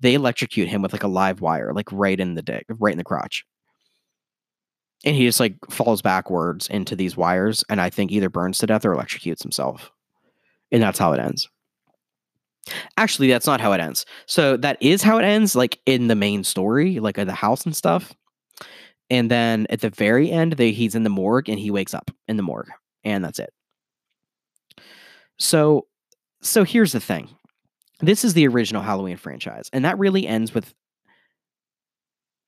They electrocute him with like a live wire, like right in the dick, right in the crotch and he just like falls backwards into these wires and i think either burns to death or electrocutes himself. And that's how it ends. Actually that's not how it ends. So that is how it ends like in the main story like the house and stuff. And then at the very end they, he's in the morgue and he wakes up in the morgue and that's it. So so here's the thing. This is the original halloween franchise and that really ends with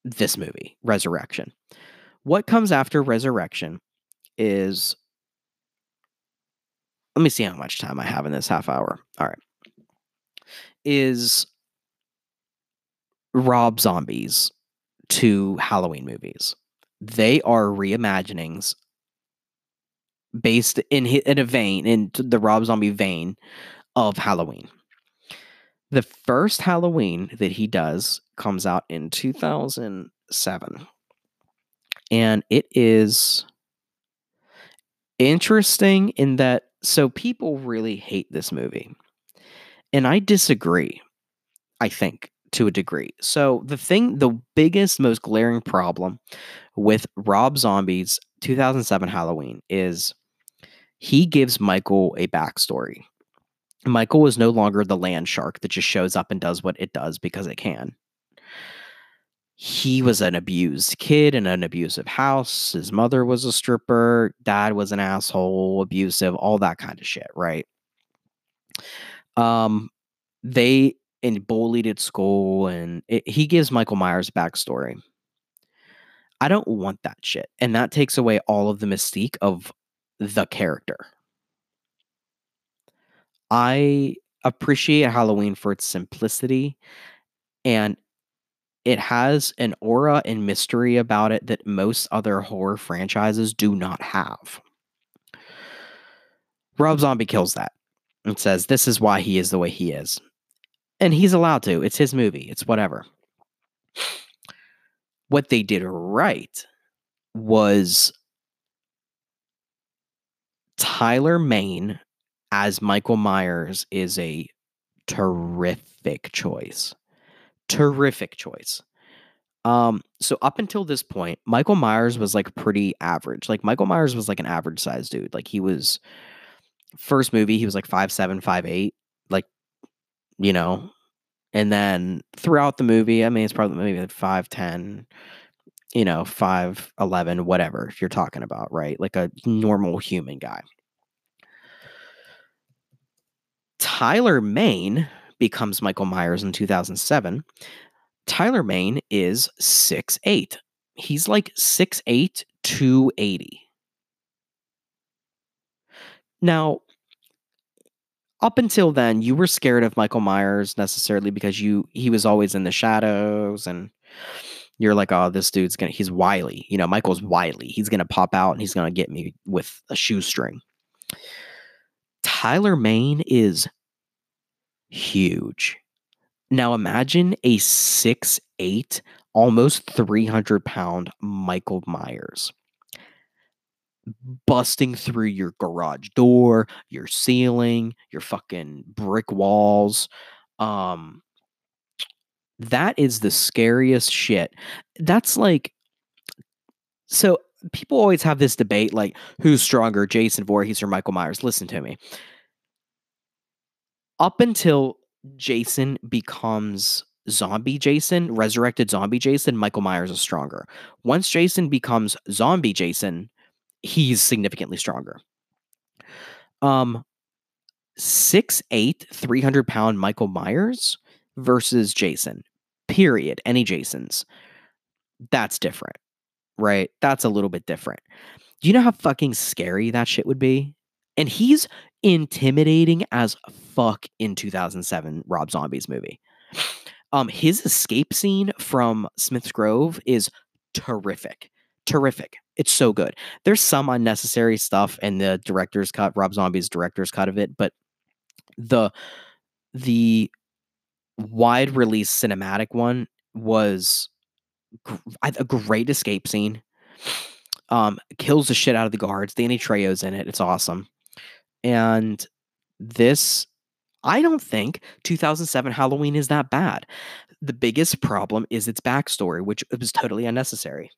this movie resurrection what comes after resurrection is let me see how much time I have in this half hour. All right. Is Rob Zombies to Halloween movies. They are reimaginings based in in a vein in the Rob Zombie vein of Halloween. The first Halloween that he does comes out in 2007 and it is interesting in that so people really hate this movie. And I disagree, I think, to a degree. So the thing, the biggest, most glaring problem with Rob Zombie's 2007 Halloween is he gives Michael a backstory. Michael is no longer the land shark that just shows up and does what it does because it can. He was an abused kid in an abusive house. His mother was a stripper. Dad was an asshole, abusive, all that kind of shit, right? Um, they and bullied at school, and it, he gives Michael Myers backstory. I don't want that shit, and that takes away all of the mystique of the character. I appreciate Halloween for its simplicity and it has an aura and mystery about it that most other horror franchises do not have. Rob Zombie kills that and says this is why he is the way he is. And he's allowed to. It's his movie. It's whatever. What they did right was Tyler Mane as Michael Myers is a terrific choice. Terrific choice. Um, so up until this point, Michael Myers was like pretty average. Like Michael Myers was like an average sized dude. Like he was first movie, he was like five seven, five eight, like you know. And then throughout the movie, I mean, it's probably maybe like five ten, you know, five eleven, whatever if you're talking about, right? Like a normal human guy. Tyler Mane becomes Michael Myers in 2007. Tyler Mane is six eight. He's like six eight, two eighty. Now, up until then, you were scared of Michael Myers necessarily because you he was always in the shadows and you're like, oh, this dude's gonna he's wily. You know, Michael's wily. He's gonna pop out and he's gonna get me with a shoestring. Tyler Mane is huge. Now imagine a six eight, almost 300 pound Michael Myers busting through your garage door, your ceiling, your fucking brick walls. Um, that is the scariest shit. That's like, so people always have this debate like, who's stronger, Jason Voorhees or Michael Myers? Listen to me. Up until Jason becomes zombie Jason, resurrected zombie Jason, Michael Myers is stronger. Once Jason becomes zombie Jason, he's significantly stronger. Um, six eight, 300 pound Michael Myers versus Jason, period. Any Jasons. That's different, right? That's a little bit different. Do you know how fucking scary that shit would be? And he's intimidating as fuck in 2007 Rob Zombie's movie. Um, his escape scene from Smith's Grove is terrific. Terrific. It's so good. There's some unnecessary stuff in the director's cut, Rob Zombie's director's cut of it, but the the wide release cinematic one was a great escape scene. Um, kills the shit out of the guards. Danny Trejo's in it. It's awesome. And this, I don't think 2007 Halloween is that bad. The biggest problem is its backstory, which was totally unnecessary.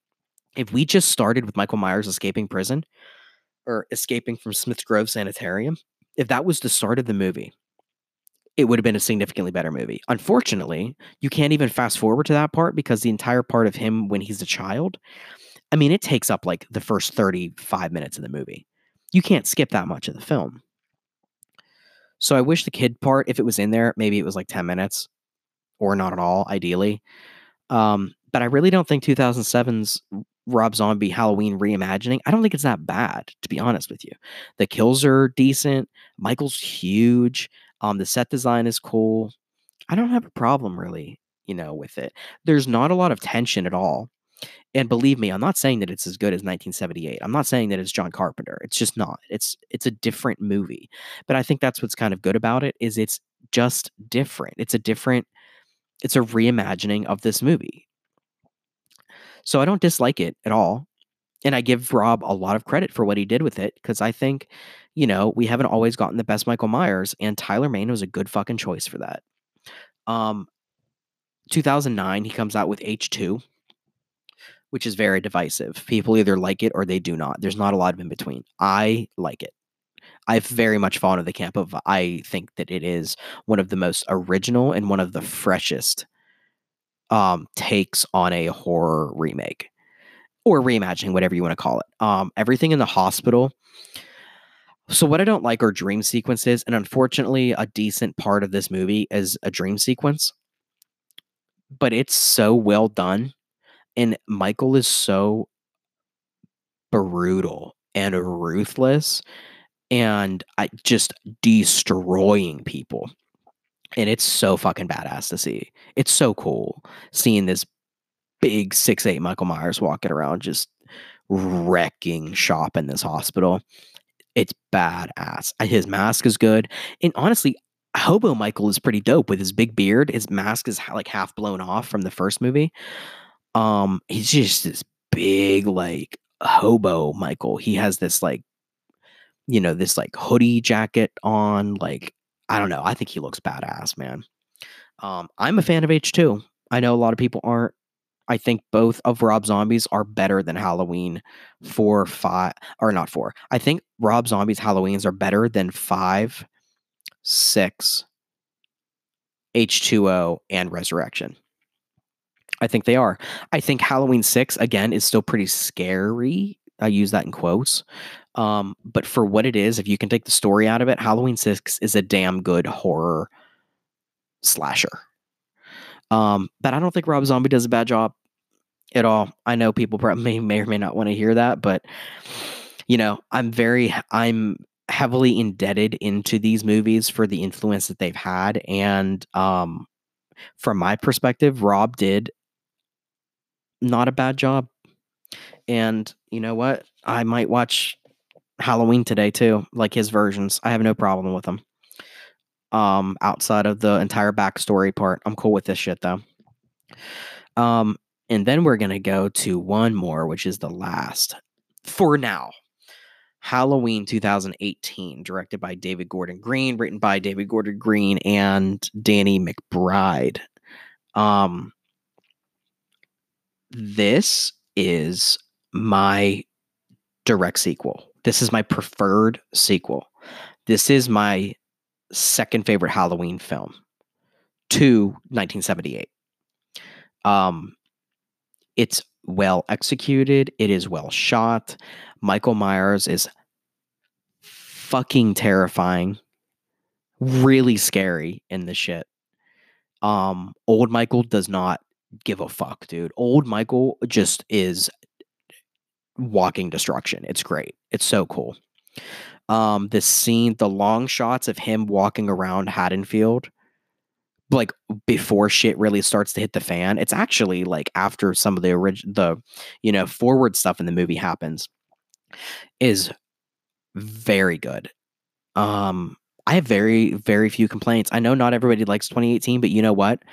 If we just started with Michael Myers escaping prison or escaping from Smith's Grove Sanitarium, if that was the start of the movie, it would have been a significantly better movie. Unfortunately, you can't even fast forward to that part because the entire part of him when he's a child, I mean, it takes up like the first 35 minutes of the movie. You can't skip that much of the film. So I wish the kid part, if it was in there, maybe it was like 10 minutes or not at all, ideally. Um, but I really don't think 2007's Rob Zombie Halloween reimagining, I don't think it's that bad, to be honest with you. The kills are decent. Michael's huge. Um, the set design is cool. I don't have a problem really, you know, with it. There's not a lot of tension at all. And believe me, I'm not saying that it's as good as 1978. I'm not saying that it's John Carpenter. It's just not. It's it's a different movie. But I think that's what's kind of good about it is it's just different. It's a different it's a reimagining of this movie. So I don't dislike it at all. And I give Rob a lot of credit for what he did with it because I think, you know, we haven't always gotten the best Michael Myers, and Tyler Mane was a good fucking choice for that. Um, 2009, he comes out with H2, which is very divisive. People either like it or they do not. There's not a lot of in between. I like it. I've very much fallen to the camp of I think that it is one of the most original and one of the freshest um, takes on a horror remake or reimagining, whatever you want to call it. Um, everything in the hospital. So what I don't like are dream sequences, and unfortunately, a decent part of this movie is a dream sequence. But it's so well done, and Michael is so brutal and ruthless and I just destroying people. And it's so fucking badass to see. It's so cool seeing this big six eight Michael Myers walking around just wrecking shop in this hospital. It's badass. His mask is good. And honestly, Hobo Michael is pretty dope with his big beard. His mask is like half blown off from the first movie. Um, he's just this big, like hobo Michael. He has this like, you know, this like hoodie jacket on. Like, I don't know. I think he looks badass, man. Um, I'm a fan of H2. I know a lot of people aren't. I think both of Rob Zombies are better than Halloween four, five, or not four. I think Rob Zombie's Halloweens are better than five, six, H2O, and Resurrection. I think they are. I think Halloween 6, again, is still pretty scary. I use that in quotes. Um, but for what it is, if you can take the story out of it, Halloween 6 is a damn good horror slasher. Um, but I don't think Rob Zombie does a bad job at all. I know people probably may or may not want to hear that, but you know, I'm very I'm heavily indebted into these movies for the influence that they've had and um from my perspective, Rob did not a bad job. And you know what? I might watch Halloween today too, like his versions. I have no problem with them. Um, outside of the entire backstory part, I'm cool with this shit though. Um, and then we're gonna go to one more, which is the last for now. Halloween 2018, directed by David Gordon Green, written by David Gordon Green and Danny McBride. Um, this is my direct sequel. This is my preferred sequel. This is my second favorite Halloween film to 1978. Um, it's well executed, it is well shot. Michael Myers is fucking terrifying, really scary in the shit. Um, old Michael does not give a fuck, dude. Old Michael just is walking destruction. It's great. It's so cool. Um, this scene, the long shots of him walking around Haddonfield, like before shit really starts to hit the fan. It's actually like after some of the original, the you know forward stuff in the movie happens, is very good. Um, I have very, very few complaints. I know not everybody likes 2018, but you know what?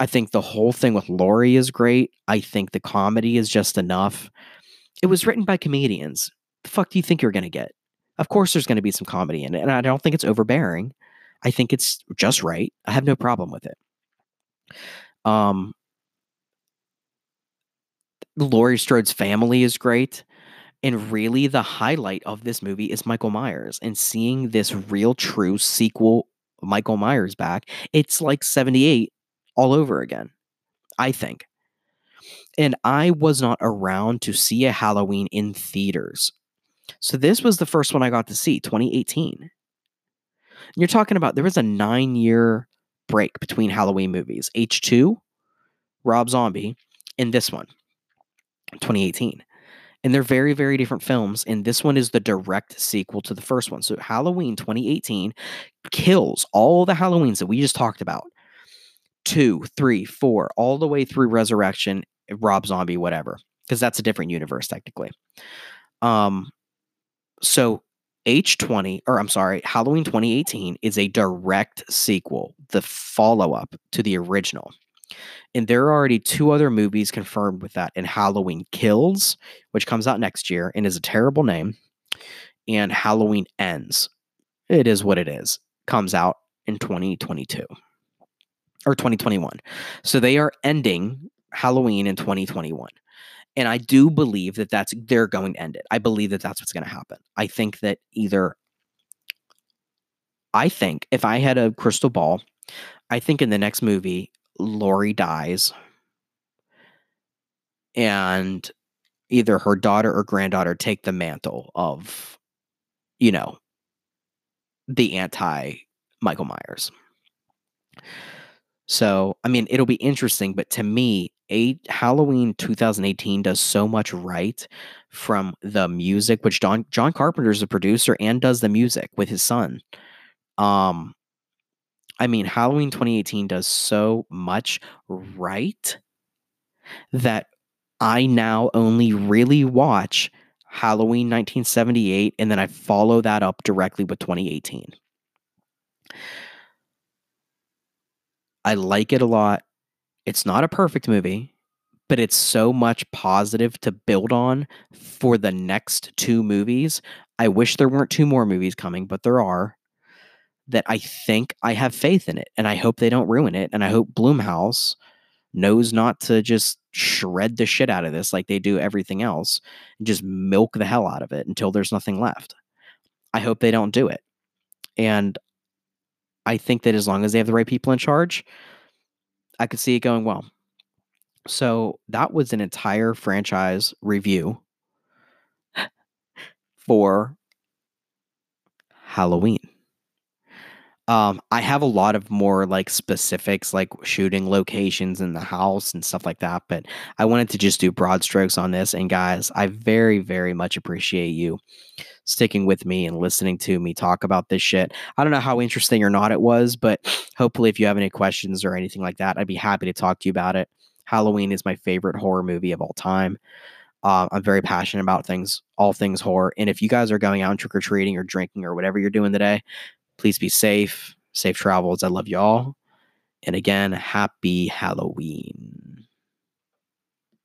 I think the whole thing with Laurie is great. I think the comedy is just enough. It was written by comedians. The fuck do you think you're going to get? Of course, there's going to be some comedy in it, and I don't think it's overbearing. I think it's just right. I have no problem with it. Um, Laurie Strode's family is great. And really, the highlight of this movie is Michael Myers and seeing this real, true sequel, Michael Myers back. It's like 78 all over again, I think. And I was not around to see a Halloween in theaters. So this was the first one I got to see, 2018. And you're talking about there was a nine year break between Halloween movies H2, Rob Zombie, and this one, 2018 and they're very very different films and this one is the direct sequel to the first one. So halloween 2018 kills all the halloweens that we just talked about. Two three four all the way through resurrection rob zombie whatever because that's a different universe technically. Um so h20 or i'm sorry halloween 2018 is a direct sequel the follow-up to the original and there are already two other movies confirmed with that in Halloween Kills, which comes out next year and is a terrible name, and Halloween Ends. It is what it is. Comes out in 2022 or 2021. So they are ending Halloween in 2021. And I do believe that that's they're going to end it. I believe that that's what's going to happen. I think that either I think if I had a crystal ball, I think in the next movie, Laurie dies. And either her daughter or granddaughter take the mantle of, you know, the anti Michael Myers. So, I mean, it'll be interesting, but to me, eight Halloween 2018 does so much right from the music, which John John Carpenter is a producer and does the music with his son. Um, I mean, Halloween 2018 does so much right that I now only really watch Halloween 1978 and then I follow that up directly with 2018. I like it a lot. It's not a perfect movie, but it's so much positive to build on for the next two movies. I wish there weren't two more movies coming, but there are. That I think I have faith in it, and I hope they don't ruin it. And I hope Blumhouse knows not to just shred the shit out of this like they do everything else and just milk the hell out of it until there's nothing left. I hope they don't do it. And I think that as long as they have the right people in charge, I could see it going well. So that was an entire franchise review for Halloween. Um, I have a lot of more like specifics, like shooting locations in the house and stuff like that. But I wanted to just do broad strokes on this. And guys, I very, very much appreciate you sticking with me and listening to me talk about this shit. I don't know how interesting or not it was, but hopefully, if you have any questions or anything like that, I'd be happy to talk to you about it. Halloween is my favorite horror movie of all time. Uh, I'm very passionate about things, all things horror. And if you guys are going out and trick or treating or drinking or whatever you're doing today, Please be safe, safe travels. I love you all. And again, happy Halloween.